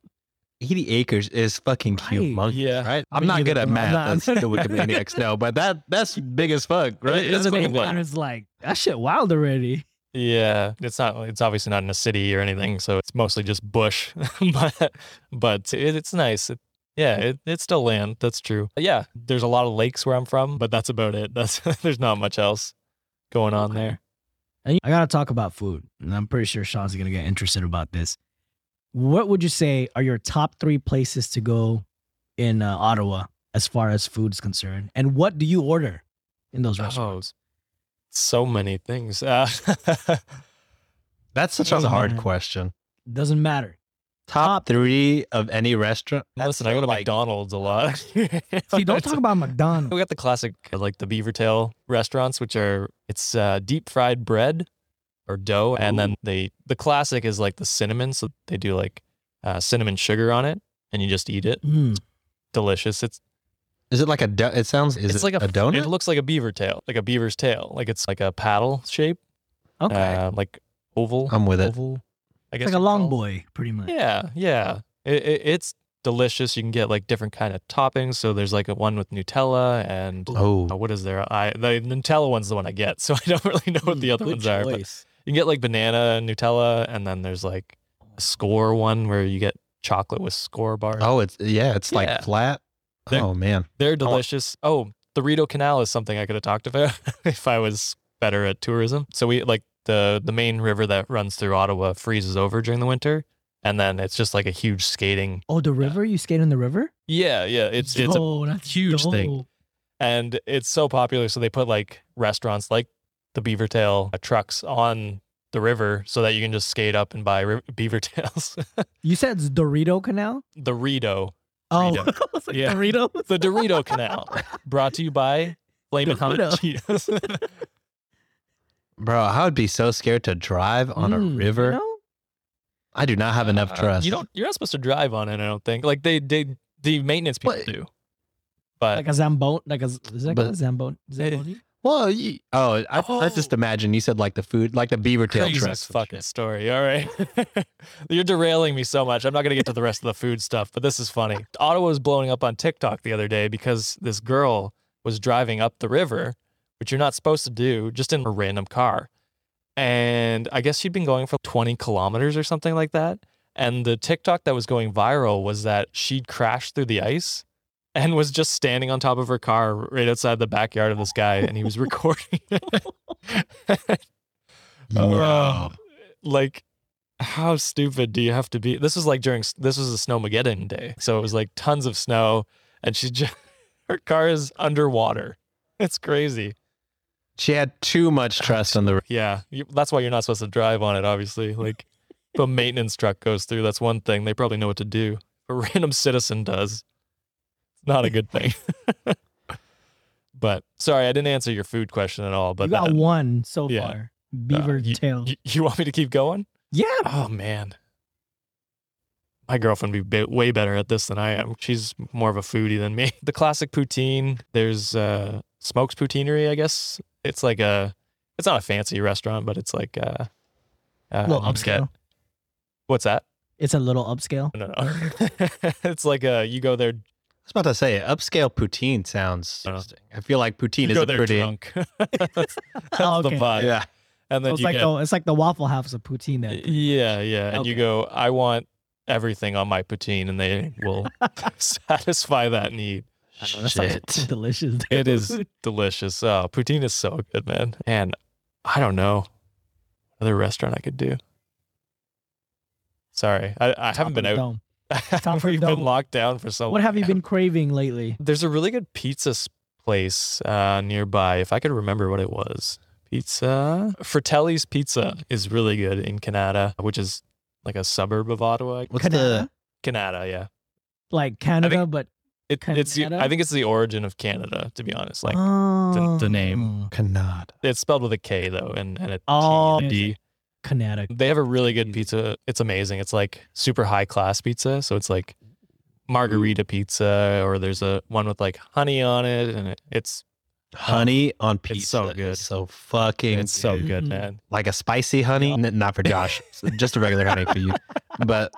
80 acres is fucking Right. humongous, Yeah. right? I'm Me not good neither. at I'm math. not. That's the Wikimaniacs know, but that that's big as fuck, right? It is That's big. fucking Yeah. And it's like, that shit wild already. Yeah. It's not, it's obviously not in a city or anything. So it's mostly just bush, <laughs> but, but it, it's nice. It, yeah, it, it's still land. That's true. Yeah. There's a lot of lakes where I'm from, but that's about it. <laughs> That's, there's not much else going on Okay. there. And I gotta talk about food. And I'm pretty sure Sean's gonna get interested about this. what would you say are your top three places to go in uh, Ottawa as far as food is concerned? And what do you order in those Oh, restaurants? So many things. <laughs> Uh, That's such a Doesn't hard matter. question. Doesn't matter. Top three of any restaurant. listen, I go to like- McDonald's a lot. <laughs> See, don't talk about McDonald's. We got the classic, uh, like the Beaver Tail restaurants, which are it's uh, deep fried bread or dough, and then they the classic is like the cinnamon, so they do like uh, cinnamon sugar on it, and you just eat it. Mm. Delicious. It's Is it like a? Do- it sounds. Is it's it like a, a donut? It looks like a beaver tail, like a beaver's tail. Like it's like a paddle shape, Okay. uh, like oval. I'm with it. Oval. I guess like a long boy, pretty much. Yeah, yeah. It, it, it's delicious. You can get like different kind of toppings. So there's like a one with Nutella and Oh, uh, what is there? I the Nutella one's the one I get, <laughs> so I don't really know what the other good ones are. But you can get like banana and Nutella, and then there's like a Skor one where you get chocolate with Skor bar. oh, it's yeah. It's like flat. They're- oh man. They're delicious. Oh, the Rideau Canal is something I could have talked about <laughs> if I was better at tourism. So we like the the main river that runs through Ottawa freezes over during the winter, and then it's just like a huge skating. Oh, the river? You skate in the river? Yeah, yeah. It's it's a oh, that's huge thing. and it's so popular. So they put like restaurants like the Beaver Tail uh, trucks on the river so that you can just skate up and buy ri- <laughs> beaver tails. You said it's Dorito Canal? the Rideau, Oh, Dorito. <laughs> I was like, Yeah. Doritos? the <laughs> Dorito Canal, brought to you by Flamin' Hot Dorito. Cheetos. <laughs> Bro, I would be so scared to drive on Mm, a you river. know? I do not have enough Uh, trust. You don't. You're not supposed to drive on it. I don't think. Like they, they, the maintenance people What? do. But Like a Zambon, like a, is that But- called Zambon? Zamboni? Well, you, oh, I, I just Oh. imagine you said like the food, like the beaver tail trucks. fucking story. All right, <laughs> you're derailing me so much. I'm not gonna get to the rest of the food stuff, but this is funny. Ottawa was blowing up on TikTok the other day because this girl was driving up the river, which you're not supposed to do, just in a random car. And I guess she'd been going for 20 kilometers or something like that. And the TikTok that was going viral was that she'd crashed through the ice and was just standing on top of her car right outside the backyard of this guy, and he was <laughs> recording. it. <laughs> Wow. Uh, like how stupid do you have to be this was like during this was a snowmageddon day so it was like tons of snow and she just <laughs> her car is underwater it's crazy She had too much trust on the. yeah you, that's why you're not supposed to drive on it obviously like if a maintenance truck goes through that's one thing they probably know what to do a random citizen does it's not a good thing <laughs> but sorry i didn't answer your food question at all but you got that- one so yeah. far. Beaver you- tail. you, you want me to keep going yeah. Oh man, my girlfriend would be way better at this than I am. She's more of a foodie than me. <laughs> The classic poutine. There's uh, Smoke's Poutinerie. I guess it's like a. It's not a fancy restaurant, but it's like uh, uh, A little you get- upscale. What's that? It's a little upscale. No, no. <laughs> it's like a you go there. I was about to say upscale poutine sounds Uh, interesting. I feel like poutine You is go a there pretty. drunk. <laughs> <laughs> that's that's <laughs> Oh, the vibe. Yeah. And then it's you like get, the it's like the waffle halves of poutine then. Yeah, yeah. And you go, I want everything on my poutine, and they will satisfy that need. I know, that Shit. delicious. It is delicious. Oh, poutine is so good, man. And I don't know other restaurant I could do. Sorry, I, I haven't been out. of the <laughs> We've been dome. locked down for so long. What have you been craving lately? There's a really good pizza place uh, nearby. If I could remember what it was, pizza Fratelli's Pizza is really good in Kanata, which is like a suburb of Ottawa. What's Kanata? the? Kanata, yeah. Like Canada, but It, it's the, I think it's the origin of Canada, to be honest. Like the, the name. Kanata. It's spelled with a K though, and and a T Oh, and a D. Kanata. They have a really good pizza. It's amazing. It's like super high class pizza. So it's like margarita pizza, or there's a one with like honey on it, and it, it's <sighs> Honey oh, on pizza. It's so is good. so fucking. it's so good. good, man. Like a spicy honey, N- not for Josh, <laughs> just a regular honey for you. But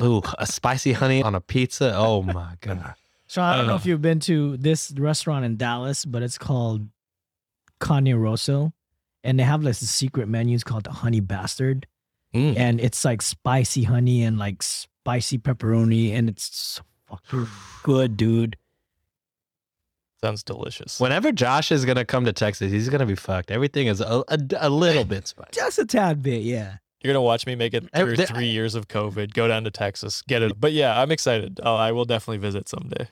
ooh, a spicy honey on a pizza. Oh my god. So I don't don't know know. if you've been to this restaurant in Dallas, but it's called Cane Rosso. And they have like this secret menu. It's called the Honey Bastard. Mm. And it's like spicy honey and like spicy pepperoni. And it's so fucking good, dude. Sounds delicious. Whenever Josh is gonna come to Texas, he's gonna be fucked. Everything is a, a, a little bit spicy. Just a tad bit, yeah. You're gonna watch me make it through the- three years of COVID, go down to Texas, get it. But yeah, I'm excited. Oh, I will definitely visit someday.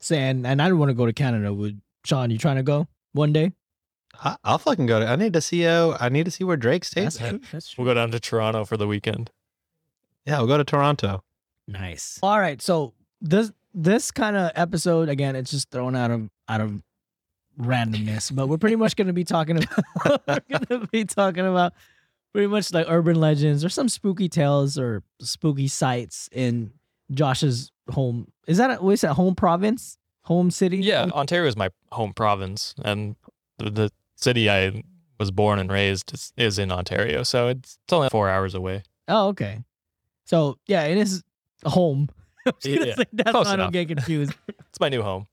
Saying, and I don't want to go to Canada. With Sean, you trying to go one day? I, I'll fucking go to. I need to see. Uh, I need to see where Drake stays. at. true. That's true. We'll go down to Toronto for the weekend. Yeah, we'll go to Toronto. Nice. All right. So this this kind of episode again, it's just thrown out of out of randomness, but we're pretty much going to be talking about <laughs> we're going to be talking about pretty much like urban legends or some spooky tales or spooky sites in Josh's home. Is that a, what is that home province? Home city? Yeah, Ontario is my home province, and the, the city I was born and raised is, is in Ontario, so it's, it's only four hours away. Oh, okay. So yeah, it is a home. <laughs> I was gonna Yeah, say that's why I don't get confused. <laughs> It's my new home.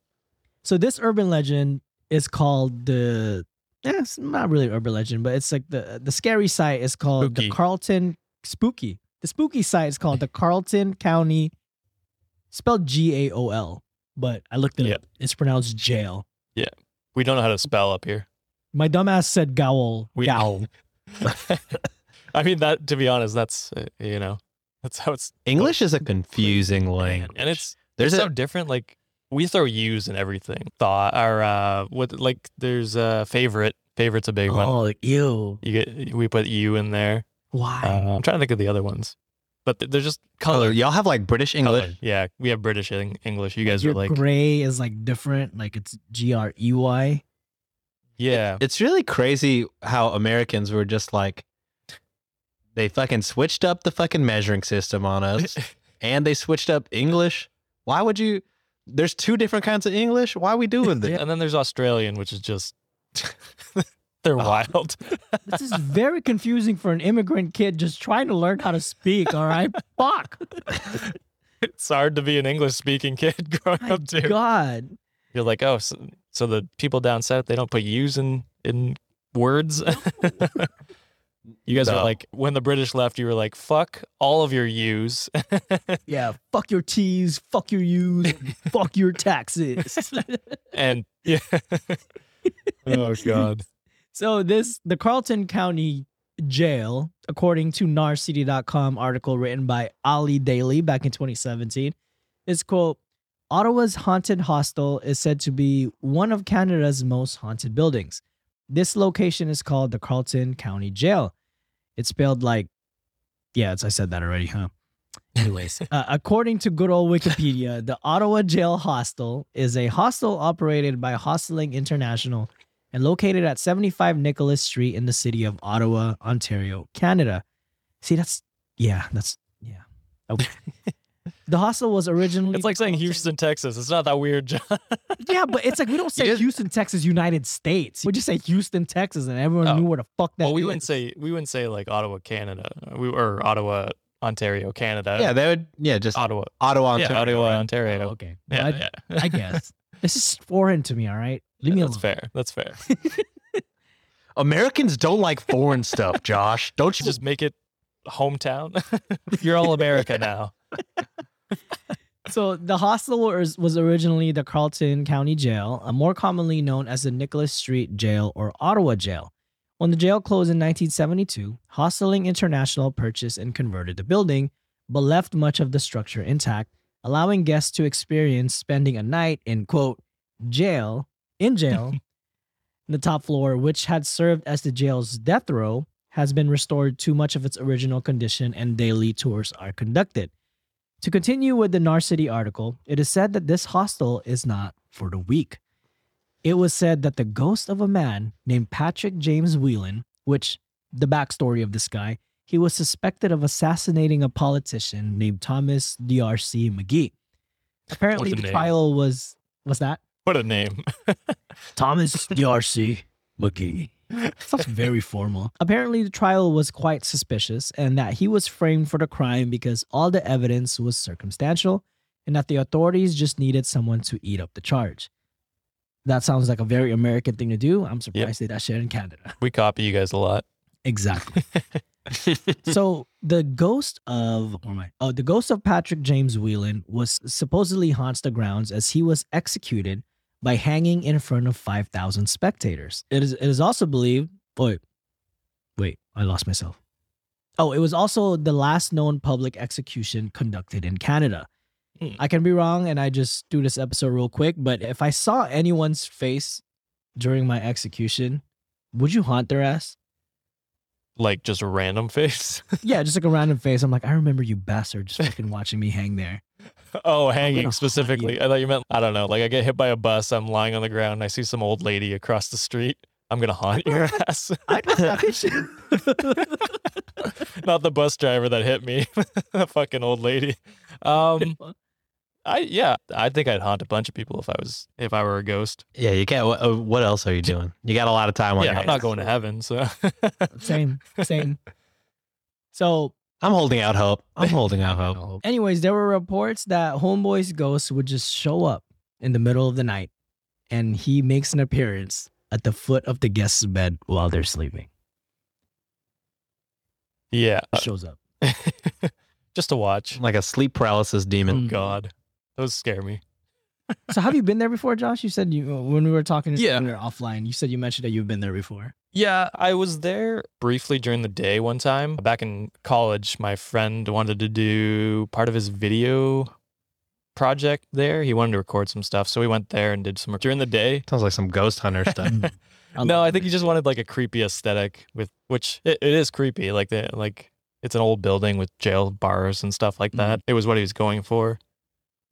So this urban legend is called the. Yeah, it's not really urban legend, but it's like the the scary site is called Spooky. the Carleton Spooky. The spooky site is called the Carleton County, spelled G A O L, but I looked it Yeah. up. It's pronounced jail. Yeah, we don't know how to spell up here. My dumbass said gowl. We- Gowl. <laughs> I mean that. To be honest, that's uh, you know, that's how it's. <laughs> English is a confusing language, And it's there's it's a so different. Like we throw U's in everything. Thought or uh, what? Like there's a favorite. Favorite's a big one. Oh, ew. You get we put U in there. Why? Uh, I'm trying to think of the other ones, but they're just color. color. Y'all have like British English. Color. Yeah, we have British English. You guys Your are like, gray is like different. Like it's G R E Y. yeah, It's really crazy how Americans were just like they fucking switched up the fucking measuring system on us <laughs> and they switched up English. Why would you there's two different kinds of English. Why are we doing this? and then there's Australian, which is just <laughs> they're oh. wild. <laughs> This is very confusing for an immigrant kid just trying to learn how to speak. All right, fuck. it's hard to be an English speaking kid growing My up too. God. You're like, oh, so, so the people down south they don't put U's in in words. <laughs> you guys No. are like when the British left, you were like, fuck all of your U's. <laughs> Yeah, fuck your T's, fuck your U's, fuck your taxes. <laughs> and yeah. oh god. so this the Carleton County Jail, according to narcity.com article written by Ali Daly back in 2017, is quote Ottawa's haunted hostel is said to be one of Canada's most haunted buildings. This location is called the Carleton County Jail. It's spelled like, yeah, it's, I said that already, huh? Anyways, <laughs> uh, according to good old Wikipedia, <laughs> the Ottawa Jail Hostel is a hostel operated by Hostelling International and located at 75 Nicholas Street in the city of Ottawa, Ontario, Canada. See, that's, yeah, that's, yeah. <laughs> Okay. The hostel was originally. It's like saying Houston, Texas. It's not that weird, John. Yeah, but it's like we don't <laughs> say just- Houston, Texas, United States. We just say Houston, Texas, and everyone Oh. knew where the fuck that well, we is. wouldn't say we wouldn't say like Ottawa, Canada. We or Ottawa, Ontario, Canada. Yeah, they would yeah, just Ottawa. Ottawa, yeah, Ontario. Ottawa, right? Ontario. Oh, okay. Yeah, Well, I, yeah. I guess. <laughs> This is foreign to me, all right? Leave me That's alone. That's fair. That's fair. <laughs> Americans don't like foreign stuff, Josh. Don't you Just make it hometown. You're all America now. So the hostel was, was originally the Carleton County Jail, more commonly known as the Nicholas Street Jail or Ottawa Jail. When the jail closed in 1972, Hostelling International purchased and converted the building, but left much of the structure intact, allowing guests to experience spending a night in quote jail in jail. <laughs> the top floor, which had served as the jail's death row, has been restored to much of its original condition, and daily tours are conducted. To continue with the Narcity article, it is said that this hostel is not for the weak. It was said that the ghost of a man named Patrick James Whelan, which the backstory of this guy, he was suspected of assassinating a politician named Thomas D.R.C. McGee. Apparently, the name. trial was was that What a name. <laughs> Thomas D.R.C. McGee. <laughs> Sounds very formal. Apparently, the trial was quite suspicious and that he was framed for the crime because all the evidence was circumstantial and that the authorities just needed someone to eat up the charge. That sounds like a very American thing to do. I'm surprised they did that shit in Canada. we copy you guys a lot. Exactly. <laughs> so the ghost of oh where am I? Oh, the ghost of Patrick James Whelan was supposedly haunts the grounds as he was executed by hanging in front of 5,000 spectators. It is, it is also believed. Wait, wait, I lost myself. Oh, it was also the last known public execution conducted in Canada. Hmm. I can be wrong, and I just do this episode real quick. But if I saw anyone's face during my execution, would you haunt their ass? Like just a random face. <laughs> Yeah, just like a random face. I'm like, I remember you bastard just fucking watching me hang there. oh, hanging specifically. I thought you meant I don't know. Like I get hit by a bus. I'm lying on the ground. I see some old lady across the street. I'm gonna haunt your <laughs> ass. <laughs> Not the bus driver that hit me. fucking old lady. Um, I yeah. I think I'd haunt a bunch of people if I was if I were a ghost. Yeah, you can't. What, uh, what else are you doing? You got a lot of time on Yeah, your I'm not going to heaven. So <laughs> same, same. So, I'm holding out hope. I'm holding out hope. <laughs> anyways, there were reports that Homeboy's ghost would just show up in the middle of the night and he makes an appearance at the foot of the guest's bed while they're sleeping. yeah, Shows up. <laughs> just to watch. Like a sleep paralysis demon. Mm. God, those scare me. So have you been there before, Josh? You said you when we were talking Yeah. when we were offline, you said you mentioned that you've been there before. Yeah, I was there briefly during the day one time. Back in college, my friend wanted to do part of his video project there. He wanted to record some stuff. So we went there and did some during the day. Sounds like some ghost hunter <laughs> stuff. no, I think he just wanted like a creepy aesthetic with which it, it is creepy. Like the like it's an old building with jail bars and stuff like mm-hmm. that. It was what he was going for.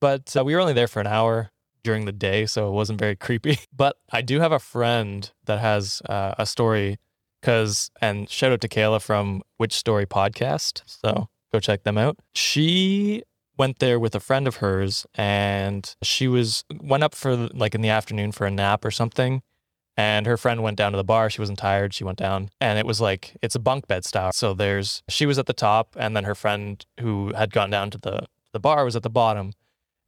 But uh, we were only there for an hour during the day, so it wasn't very creepy. <laughs> But I do have a friend that has uh, a story because and shout out to Kayla from Which Story podcast. So go check them out. She went there with a friend of hers and she was went up for like in the afternoon for a nap or something and her friend went down to the bar. She wasn't tired. She went down, and it was like it's a bunk bed style. So there's she was at the top, and then her friend who had gone down to the the bar was at the bottom.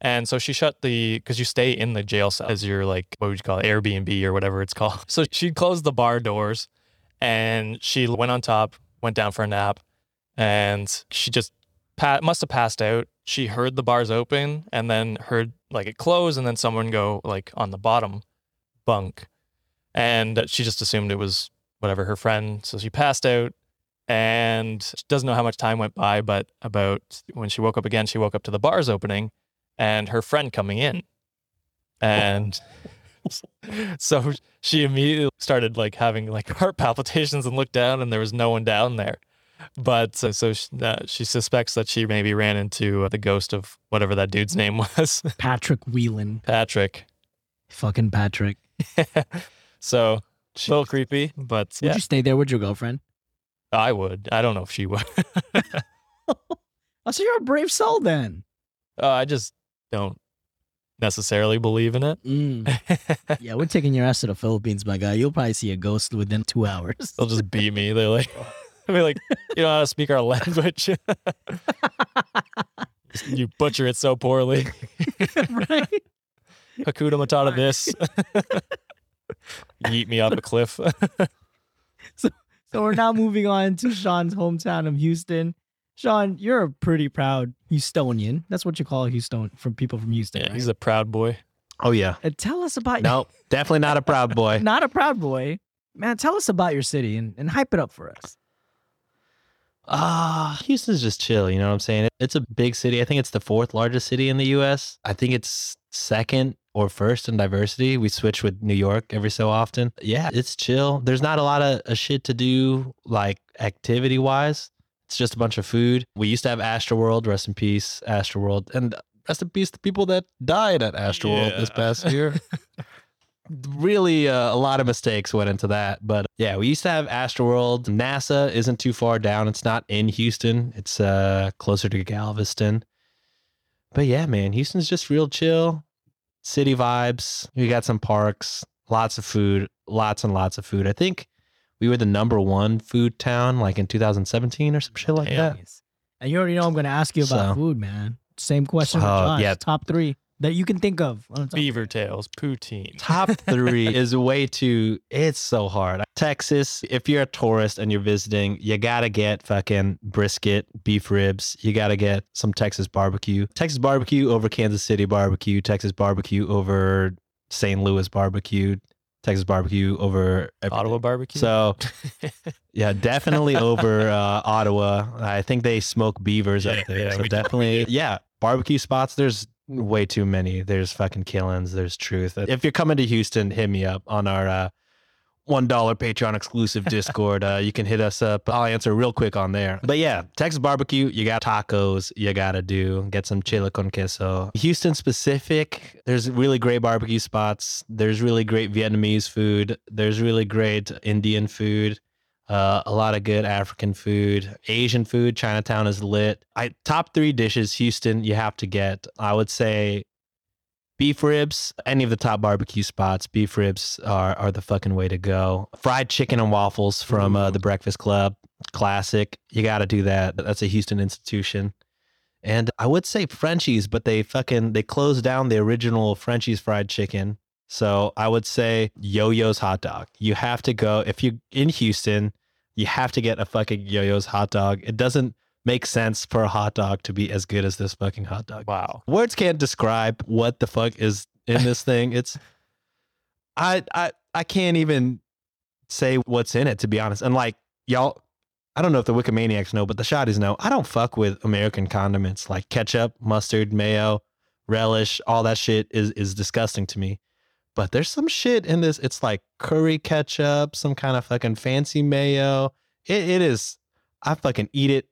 And so she shut the because you stay in the jail cell as your like what would you call it Airbnb or whatever it's called. <laughs> So she closed the bar doors, and she went on top, went down for a nap, and she just pa- must have passed out. She heard the bars open, and then heard like it close, and then someone go like on the bottom bunk and she just assumed it was whatever her friend. So she passed out and doesn't know how much time went by, but about when she woke up again, she woke up to the bars opening and her friend coming in. And <laughs> so she immediately started like having like <laughs> heart palpitations and looked down and there was no one down there. But uh, so she, uh, she suspects that she maybe ran into uh, the ghost of whatever that dude's name <laughs> was, Patrick Whelan. Patrick. Fucking Patrick. so a little creepy, but Would you stay there with your girlfriend? I would. I don't know if she would. Oh, so you're a brave soul then. uh, I just don't necessarily believe in it. Mm. <laughs> yeah, we're taking your ass to the Philippines, my guy. You'll probably see a ghost within two hours. They'll just beat me. They're like, <laughs> <laughs> I mean, like, you don't know how to speak our language. you butcher it so poorly. right? Hakuna Matata this. Yeet me off a cliff. So we're now moving on to Sean's hometown of Houston. Sean, you're a pretty proud Houstonian. That's what you call a Houston from people from Houston, yeah, right? he's a proud boy. Oh yeah. And tell us about No, <laughs> definitely not a proud boy. not a proud boy. Man, tell us about your city and, and hype it up for us. Ah, Houston's just chill. You know what I'm saying? It's a big city. I think it's the fourth largest city in the U.S. I think it's second or first in diversity. We switch with New York every so often. Yeah, it's chill. There's not a lot of, of shit to do, like activity wise. It's just a bunch of food. We used to have Astroworld. Rest in peace, Astroworld, and rest in peace the people that died at Astroworld this past year. <laughs> really uh, a lot of mistakes went into that but yeah we used to have astroworld. Nasa isn't too far down. It's not in houston. It's uh closer to galveston. But yeah man houston's just real chill. City vibes. We got some parks lots of food lots and lots of food. I think we were the number one food town like in 2017 or some shit like Damn. that And you already know I'm going to ask you about So- food, man. Same question with Oh, Josh. yeah. Top three that you can think of. on Beaver tails, poutine. Top <laughs> three is way too. It's so hard. Texas, if you're a tourist and you're visiting, you gotta get fucking brisket, beef ribs. You gotta get some Texas barbecue. Texas barbecue over Kansas City barbecue. Texas barbecue over St. Louis barbecue. Texas barbecue over everything. Ottawa barbecue. So <laughs> yeah, definitely over uh, Ottawa. I think they smoke beavers Yeah, up there. yeah, so we do. definitely, yeah, barbecue spots. There's way too many. There's fucking Killen's. There's truth. If you're coming to Houston, hit me up on our uh, one dollar Patreon exclusive Discord. uh, you can hit us up. I'll answer real quick on there. But yeah, Texas barbecue. You got tacos. You gotta do get some chile con queso. Houston specific. There's really great barbecue spots. There's really great Vietnamese food. There's really great Indian food. Uh, a lot of good African food, Asian food. Chinatown is lit. I top three dishes. Houston, you have to get. I would say beef ribs, any of the top barbecue spots, beef ribs are, are the fucking way to go. Fried chicken and waffles from uh, the Breakfast Club, classic. You got to do that. That's a Houston institution. And I would say Frenchy's, but they fucking they closed down the original Frenchy's fried chicken. So I would say Yo-Yo's hot dog. You have to go if you're in Houston, you have to get a fucking Yo-Yo's hot dog. It doesn't make sense for a hot dog to be as good as this fucking hot dog wow. words can't describe what the fuck is in this <laughs> thing. It's I I I can't even say what's in it to be honest. And like y'all I don't know if the Wikimaniacs know, but the shotties know. I don't fuck with American condiments like ketchup, mustard, mayo, relish, all that shit is is disgusting to me. But there's some shit in this. It's like curry ketchup, some kind of fucking fancy mayo. It, it is. I fucking eat it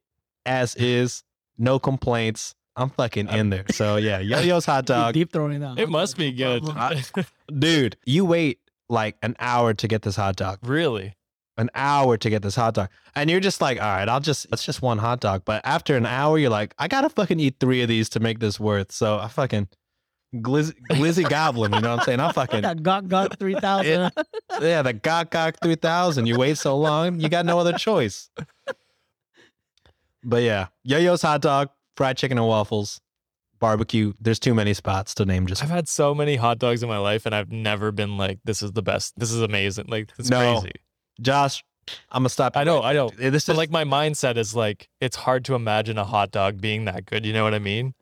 as is, no complaints. I'm fucking in there. So yeah, <laughs> Yo-Yo's hot dog, Deep throwing down. It must be good. <laughs> dude. You wait like an hour to get this hot dog, really? an hour to get this hot dog, and you're just like, all right, I'll just it's just one hot dog. But after an hour, you're like, I gotta fucking eat three of these to make this worth. So I fucking glizzy, glizzy goblin. You know what I'm saying? I <laughs> fucking that got got three thousand. yeah, the Gok Gok 3000. You wait so long, you got no other choice. But yeah, Yo-Yo's hot dog, fried chicken and waffles, barbecue. There's too many spots to name just I've had so many hot dogs in my life, and I've never been like, "This is the best. This is amazing." Like, it's No. crazy. Josh, I'm gonna stop. I know, I know. This But is like, my mindset is like, it's hard to imagine a hot dog being that good. You know what I mean?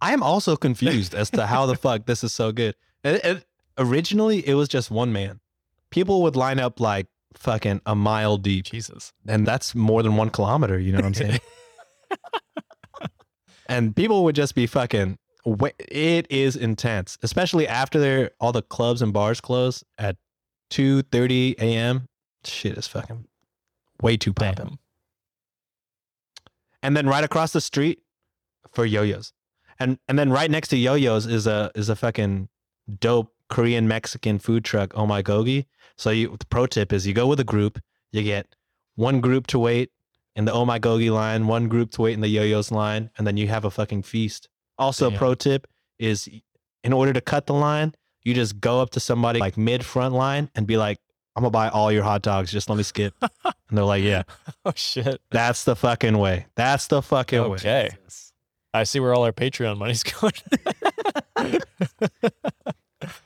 I am also confused as to how the <laughs> fuck this is so good. It- it- originally, it was just one man. People would line up like fucking a mile deep, Jesus. and that's more than one kilometer. You know what I'm saying? <laughs> <laughs> and people would just be fucking. It is intense, especially after they're all the clubs and bars close at two thirty a.m. Shit is fucking way too popping. And then right across the street for yo-yos and and then right next to yo-yos is a is a fucking dope korean mexican food truck oh my gogi so you the pro tip is you go with a group you get one group to wait in the oh my gogi line one group to wait in the yo-yos line and then you have a fucking feast also Damn. pro tip is in order to cut the line you just go up to somebody like mid front line and be like i'm gonna buy all your hot dogs just let me skip <laughs> and they're like yeah Oh shit. that's the fucking way. That's the fucking way. Okay. I see where all our Patreon money's <laughs> going. <laughs>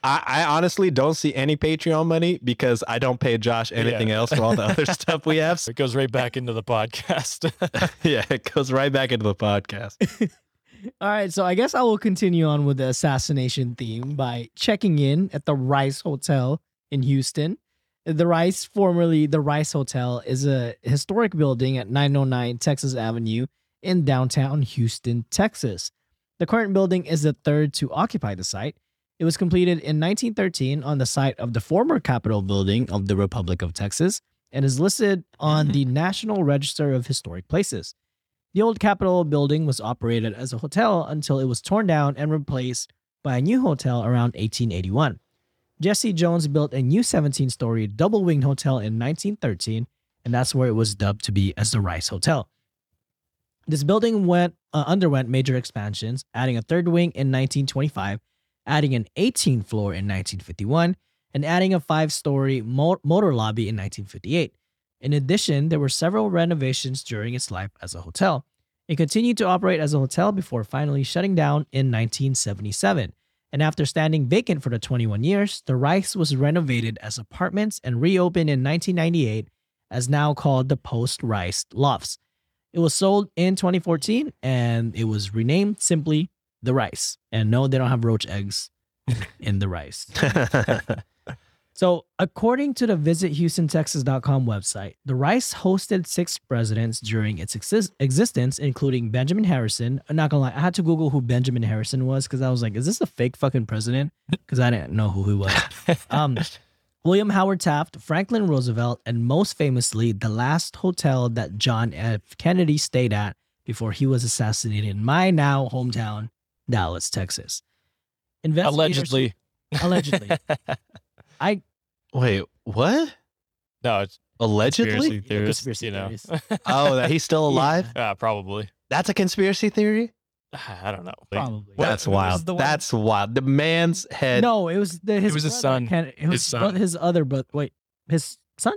I, I honestly don't see any Patreon money because I don't pay Josh anything Yeah. else for all the other <laughs> stuff we have. So, it goes right back into the podcast. <laughs> yeah, it goes right back into the podcast. <laughs> All right, so I guess I will continue on with the assassination theme by checking in at the Rice Hotel in Houston. The Rice, formerly the Rice Hotel, is a historic building at 909 Texas Avenue in downtown Houston, Texas. The current building is the third to occupy the site. It was completed in 1913 on the site of the former Capitol building of the Republic of Texas and is listed on the National Register of Historic Places. The old Capitol building was operated as a hotel until it was torn down and replaced by a new hotel around 1881. Jesse Jones built a new 17 story double winged hotel in 1913, and that's where it was dubbed to be as the Rice Hotel. This building went uh, underwent major expansions, adding a third wing in 1925, adding an 18th floor in 1951, and adding a five story motor lobby in 1958. In addition, there were several renovations during its life as a hotel. It continued to operate as a hotel before finally shutting down in 1977. And after standing vacant for the 21 years, the Rice was renovated as apartments and reopened in 1998 as now called the Post Rice Lofts. It was sold in 2014 and it was renamed simply The Rice. And no, they don't have roach eggs in the rice. <laughs> So, according to the visithoustontexas.com website, the Rice hosted six presidents during its exis- existence, including Benjamin Harrison. I'm not gonna lie, I had to Google who Benjamin Harrison was because I was like, is this a fake fucking president? Because I didn't know who he was. Um, William Howard Taft, Franklin Roosevelt, and most famously, the last hotel that John F. Kennedy stayed at before he was assassinated in my now hometown, Dallas, Texas. Investigators- Allegedly. Allegedly. <laughs> I Wait, what? No, it's Allegedly? conspiracy theorists, Conspiracy you know. theories. <laughs> Oh, that he's still alive? yeah, probably. That's a conspiracy theory? <sighs> I don't know. probably. What- That's was wild. the one- That's wild. The man's head. no, it was the, his. was his brother, son. Ken- it was His son. bro- his other brother. Wait, his son?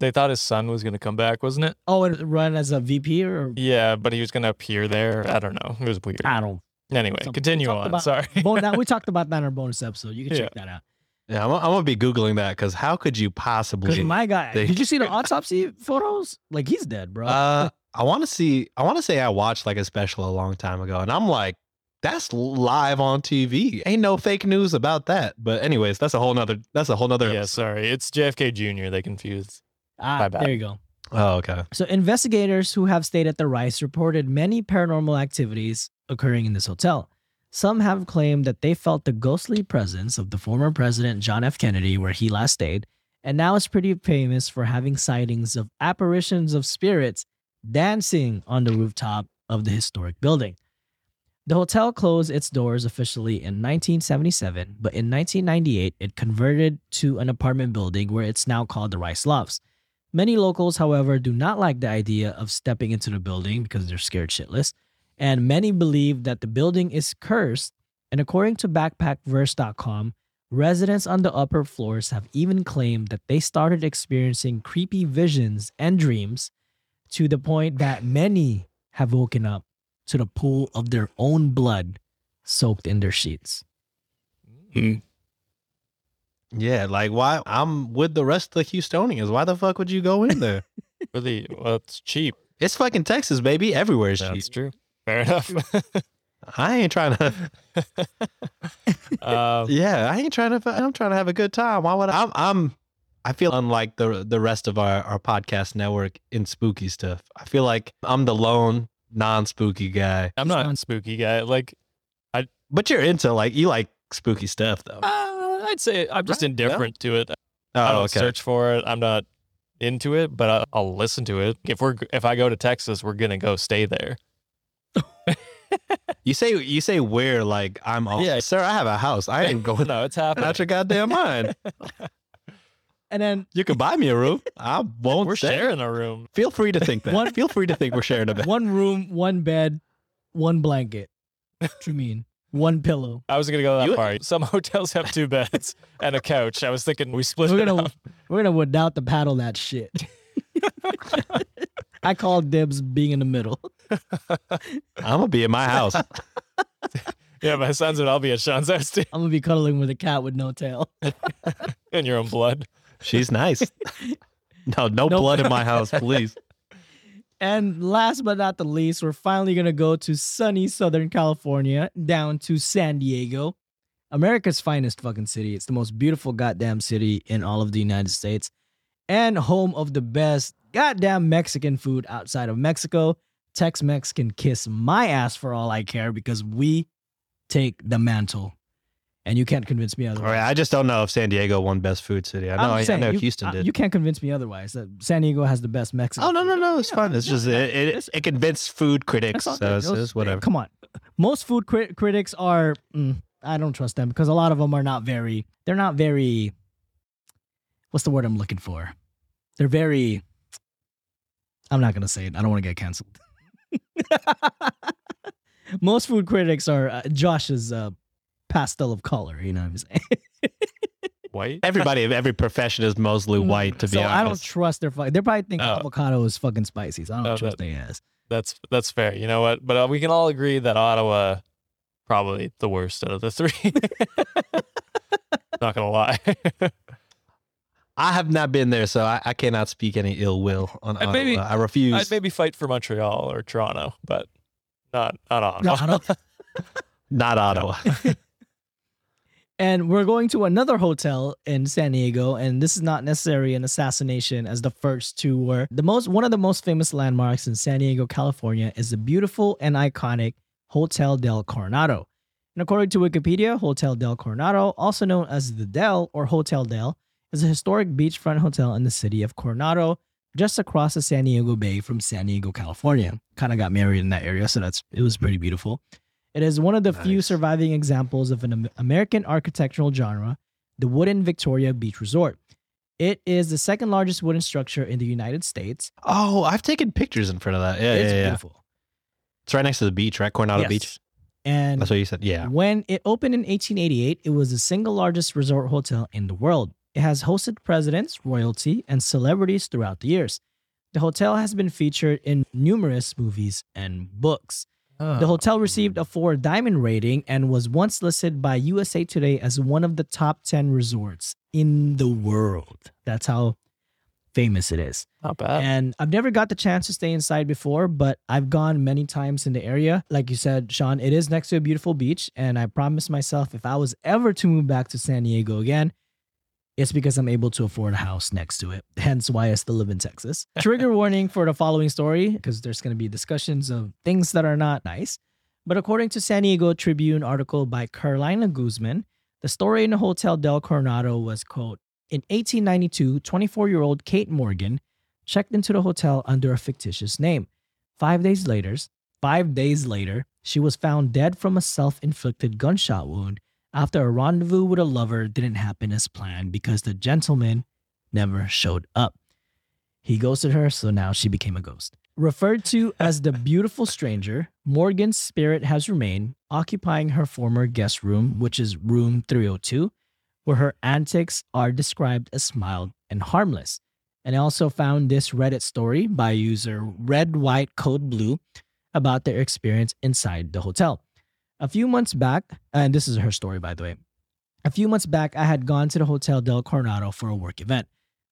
They thought his son was going to come back, wasn't it? Oh, and run as a VP or Yeah, but he was going to appear there. I don't know. It was weird. I don't. Anyway, something. continue We talked on. about- Sorry. <laughs> Bon- that- we talked about that in our <laughs> bonus episode. You can check that out. Yeah, I'm, I'm going to be Googling that because how could you possibly. my guy, They- did you see the <laughs> autopsy photos? Like he's dead, bro. Uh, I want to see. I want to say I watched like a special a long time ago, and I'm like, that's live on TV. Ain't no fake news about that. But anyways, that's a whole nother. That's a whole nother. yeah, episode. sorry. It's JFK Jr. They confused. ah, my bad. there you go. Oh, okay. So investigators who have stayed at the Rice reported many paranormal activities occurring in this hotel. Some have claimed that they felt the ghostly presence of the former president John F. Kennedy where he last stayed, and now is pretty famous for having sightings of apparitions of spirits dancing on the rooftop of the historic building. The hotel closed its doors officially in 1977, but in 1998 it converted to an apartment building where it's now called the Rice Lofts. Many locals, however, do not like the idea of stepping into the building because they're scared shitless, and many believe that the building is cursed. And according to backpackverse.com, residents on the upper floors have even claimed that they started experiencing creepy visions and dreams to the point that many have woken up to the pool of their own blood soaked in their sheets. Hmm. Yeah, like why? I'm with the rest of the Houstonians. Why the fuck would you go in there? <laughs> Really? Well, it's cheap. it's fucking Texas, baby. Everywhere is That's cheap. true. Fair enough. <laughs> I ain't trying to. um, Yeah, I ain't trying to. I'm trying to have a good time. Why would I? I'm. I'm I feel unlike the the rest of our, our podcast network in spooky stuff. I feel like I'm the lone non spooky guy. I'm not a spooky guy. Like, I. But you're into like you like spooky stuff though. uh, I'd say I'm just Right, yeah. indifferent to it. I oh, don't okay. search for it. I'm not into it, but I- I'll listen to it. If we're if I go to Texas, we're gonna go stay there. You say you say where like I'm. All, Yeah. sir, I have a house. I ain't going <laughs> no, it's happening. out your goddamn mind. <laughs> And then You can buy me a room. I won't. We're stay. sharing a room. Feel free to think that. One- Feel free to think we're sharing a bed. one room, one bed, one blanket. What do you mean? One pillow. I was gonna go that You- far. Some <laughs> hotels have two beds and a couch. I was thinking we split We're it gonna up. we're gonna without the paddle that shit. I call dibs being in the middle. <laughs> I'm gonna be in my house. <laughs> Yeah, my son's and I'll be at Sean's house too. I'm gonna be cuddling with a cat with no tail. <laughs> In your own blood. She's nice. No, no Nope. blood in my house, please. And last but not the least, we're finally gonna go to sunny Southern California, down to San Diego, America's finest fucking city. It's the most beautiful goddamn city in all of the United States, and home of the best goddamn Mexican food outside of Mexico. Tex Mex can kiss my ass for all I care because we take the mantle, and you can't convince me otherwise. right, I just don't know if San Diego won best food city. I know. I'm I, know you, Houston uh, did. You can't convince me otherwise. That San Diego has the best Mexican. oh no, no, no! It's Yeah, fun. It's yeah, just yeah. it, it, it convinced food critics. All So it's, it's whatever. Come on. Most food crit- critics are. mm, I don't trust them because a lot of them are not very. They're not very. What's the word I'm looking for? They're very. I'm not gonna say it. I don't want to get canceled. <laughs> Most food critics are uh, Josh's uh, pastel of color. You know what I'm saying? <laughs> White? Everybody of every profession is mostly white. To be so honest, I don't trust their. Fu- they probably thinking Oh. avocado is fucking spicy. So I don't Oh, trust that- their ass. That's that's fair. You know what? But uh, we can all agree that Ottawa probably the worst out of the three. <laughs> Not gonna lie. I have not been there, so I, I cannot speak any ill will on. I'd on maybe- uh, I refuse. I'd maybe fight for Montreal or Toronto, but not not Ottawa. No, I don't- not Ottawa. <laughs> <laughs> And we're going to another hotel in San Diego, and this is not necessarily an assassination as the first two were. The most one of the most famous landmarks in San Diego, California, is the beautiful and iconic Hotel del Coronado. And according to Wikipedia, Hotel del Coronado, also known as the Del or Hotel Del, is a historic beachfront hotel in the city of Coronado, just across the San Diego Bay from San Diego, California. Kind of got married in that area, so that's it was pretty beautiful. It is one of the few surviving examples of an American architectural genre, the wooden Victoria Beach Resort. It is the second largest wooden structure in the United States. Oh, I've taken pictures in front of that. Yeah, it's yeah, yeah. beautiful. It's right next to the beach, right? Coronado Yes. Beach. And That's what you said. Yeah. When it opened in 1888, it was the single largest resort hotel in the world. It has hosted presidents, royalty, and celebrities throughout the years. The hotel has been featured in numerous movies and books. The oh. hotel received a four diamond rating and was once listed by USA Today as one of the top 10 resorts in the world. That's how famous it is. Not bad. And I've never got the chance to stay inside before, but I've gone many times in the area. Like you said, Sean, it is next to a beautiful beach. And I promised myself if I was ever to move back to San Diego again, it's because I'm able to afford a house next to it. Hence why I still live in Texas. Trigger warning for the following story, because there's going to be discussions of things that are not nice. But according to San Diego Tribune article by Carolina Guzman, the story in the Hotel del Coronado was, quote, in 1892, 24 year old Kate Morgan checked into the hotel under a fictitious name. Five days later, five days later, she was found dead from a self-inflicted gunshot wound after a rendezvous with a lover didn't happen as planned because the gentleman never showed up. He ghosted her, so now she became a ghost. Referred to as the beautiful stranger, Morgan's spirit has remained occupying her former guest room, which is room 302, where her antics are described as mild and harmless. And I also found this Reddit story by user Red White Code Blue about their experience inside the hotel. A few months back, and this is her story by the way. A few months back, I had gone to the Hotel del Coronado for a work event.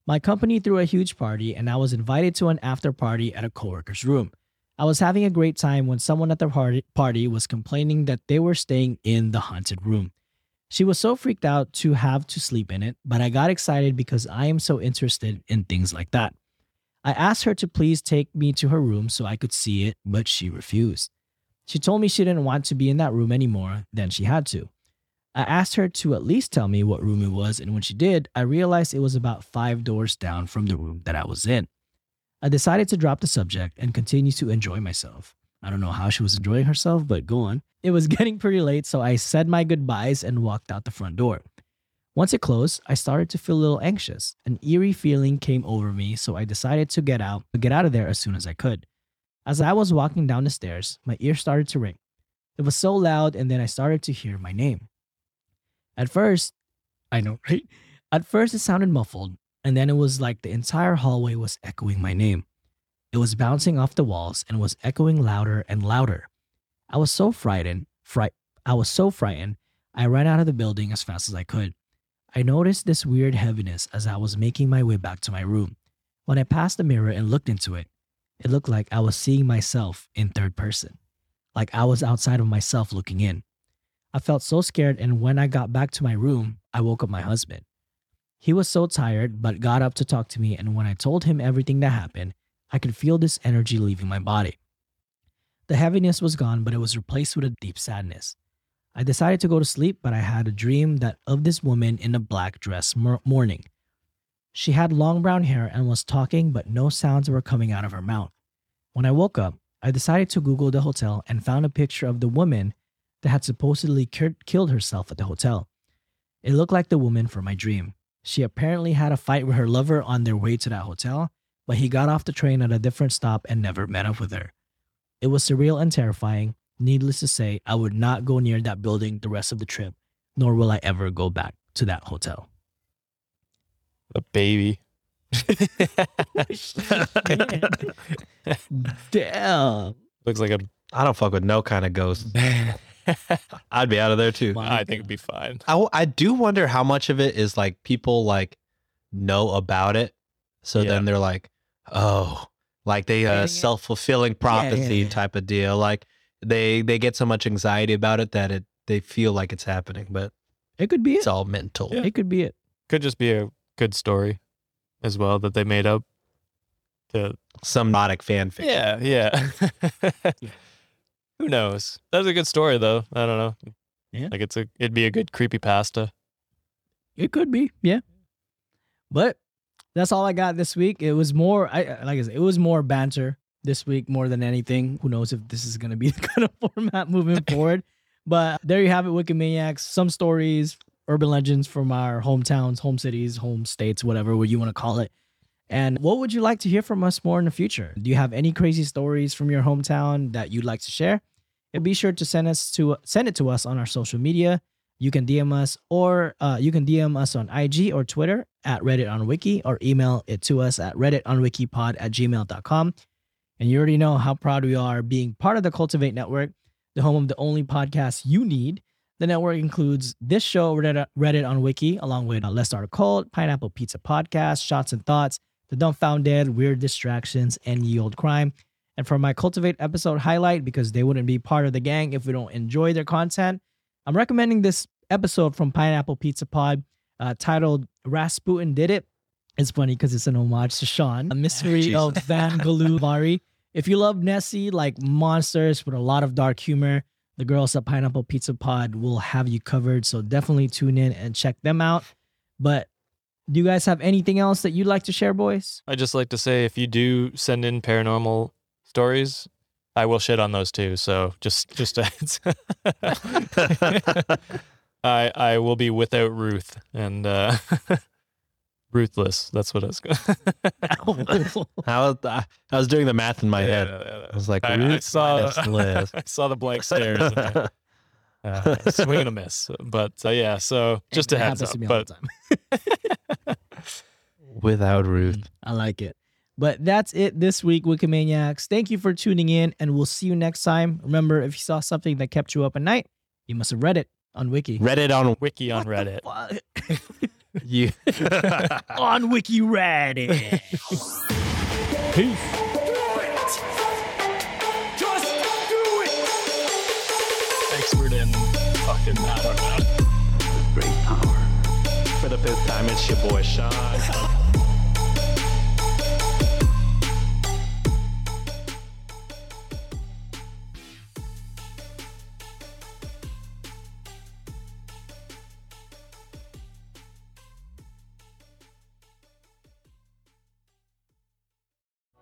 My company threw a huge party, and I was invited to an after party at a coworker's room. I was having a great time when someone at the party, party was complaining that they were staying in the haunted room. She was so freaked out to have to sleep in it, but I got excited because I am so interested in things like that. I asked her to please take me to her room so I could see it, but she refused. She told me she didn't want to be in that room anymore, than she had to. I asked her to at least tell me what room it was, and when she did, I realized it was about five doors down from the room that I was in. I decided to drop the subject and continue to enjoy myself. I don't know how she was enjoying herself, but go on. <laughs> It was getting pretty late, so I said my goodbyes and walked out the front door. Once it closed, I started to feel a little anxious. An eerie feeling came over me, so I decided to get out, to get out of there as soon as I could. As I was walking down the stairs, my ear started to ring. It was so loud, and then I started to hear my name. At first, I know, <laughs> right? At first, it sounded muffled, and then it was like the entire hallway was echoing my name. It was bouncing off the walls and was echoing louder and louder. I was so frightened, fright I was so frightened, I ran out of the building as fast as I could. I noticed this weird heaviness as I was making my way back to my room. When I passed the mirror and looked into it, it looked like I was seeing myself in third person, like I was outside of myself looking in. I felt so scared, and when I got back to my room, I woke up my husband. He was so tired, but got up to talk to me, and when I told him everything that happened, I could feel this energy leaving my body. The heaviness was gone, but it was replaced with a deep sadness. I decided to go to sleep, but I had a dream that of this woman in a black dress morning. She had long brown hair and was talking, but no sounds were coming out of her mouth. When I woke up, I decided to Google the hotel and found a picture of the woman that had supposedly ki- killed herself at the hotel. It looked like the woman from my dream. She apparently had a fight with her lover on their way to that hotel, but he got off the train at a different stop and never met up with her. It was surreal and terrifying. Needless to say, I would not go near that building the rest of the trip, nor will I ever go back to that hotel. The baby. <laughs> Damn. Looks like a. I don't fuck with no kind of ghost. <laughs> I'd be out of there too. My I think it'd be fine. I, I do wonder how much of it is like people like know about it. So Yeah. then they're like, oh, like they uh, self fulfilling Yeah, yeah, prophecy yeah. type of deal. Like they they get so much anxiety about it that it they feel like it's happening. But It could be It's it. all mental. It could be it. Could just be a good story as well that they made up. To Some erotic fanfic. yeah, yeah. <laughs> Who knows? That's a good story though. I don't know. Yeah. Like it's a it'd be a good creepy pasta. It could be, yeah. But that's all I got this week. It was more, I like I said, it was more banter this week more than anything. Who knows if this is gonna be <laughs> the kind of format moving <laughs> forward? But there you have it, Wikimaniacs. Some stories, urban legends from our hometowns, home cities, home states, whatever what you want to call it. And what would you like to hear from us more in the future? Do you have any crazy stories from your hometown that you'd like to share? And be sure to send us to send it to us on our social media. You can DM us or uh, you can DM us on IG or Twitter at Reddit on Wiki or email it to us at Reddit on redditonwikipod at gmail.com. And you already know how proud we are being part of the Cultivate Network, the home of the only podcast you need. The network includes this show, Reddit, Reddit on Wiki, along with uh, Let's Start a Cult, Pineapple Pizza Podcast, Shots and Thoughts, The Dumbfounded, Weird Distractions, and Yield Crime. And for my Cultivate episode highlight, because they wouldn't be part of the gang if we don't enjoy their content, I'm recommending this episode from Pineapple Pizza Pod uh, titled Rasputin Did It. It's funny because it's an homage to Sean, a mystery <laughs> of Van Galuvari. If you love Nessie, like monsters with a lot of dark humor, the girls at Pineapple Pizza Pod will have you covered. So definitely tune in and check them out. But do you guys have anything else that you'd like to share, boys? I just like to say if you do send in paranormal stories, I will shit on those too. So just just <laughs> I I will be without Ruth and uh <laughs> ruthless. That's what I was going. I was, I was doing the math in my head. I was like, I, I Ruth saw minus <laughs> I saw the blank stares. and <laughs> I- Uh, swing and a miss, but uh, yeah. So just a It heads happens up. to me all But the time. <laughs> Without Ruth. I like it. But that's it this week, Wikimaniacs. Thank you for tuning in, and we'll see you next time. Remember, if you saw something that kept you up at night, you must have read it on Wiki. Reddit on wiki on Reddit. you. on Wiki Reddit. Expert The fifth time, it's your boy Sean.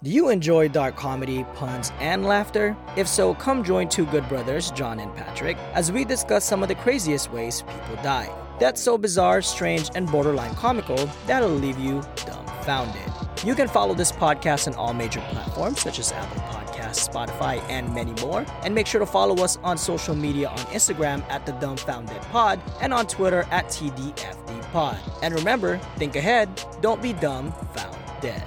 Do you enjoy dark comedy, puns, and laughter? If so, come join two good brothers, John and Patrick, as we discuss some of the craziest ways people die. That's so bizarre, strange, and borderline comical that'll leave you dumbfounded. You can follow this podcast on all major platforms such as Apple Podcasts, Spotify, and many more. And make sure to follow us on social media on Instagram at the Dumbfounded Pod and on Twitter at TDFD Pod. And remember, think ahead, don't be dumb found dead.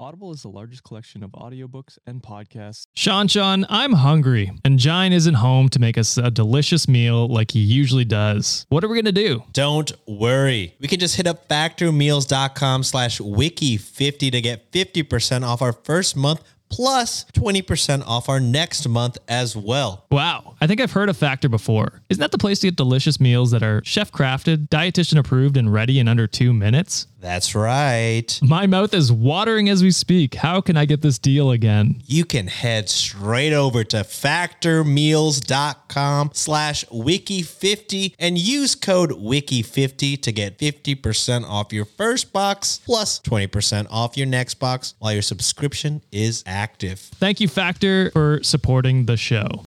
Audible is the largest collection of audiobooks and podcasts. Sean, Sean, I'm hungry, and Jine isn't home to make us a delicious meal like he usually does. What are we gonna do? Don't worry. We can just hit up factormeals.com slash wiki50 to get 50% off our first month plus 20% off our next month as well. Wow, I think I've heard of Factor before. Isn't that the place to get delicious meals that are chef crafted, dietitian approved, and ready in under two minutes? That's right. My mouth is watering as we speak. How can I get this deal again? You can head straight over to factormeals.com slash wiki50 and use code wiki50 to get 50% off your first box plus 20% off your next box while your subscription is active. Thank you, Factor, for supporting the show.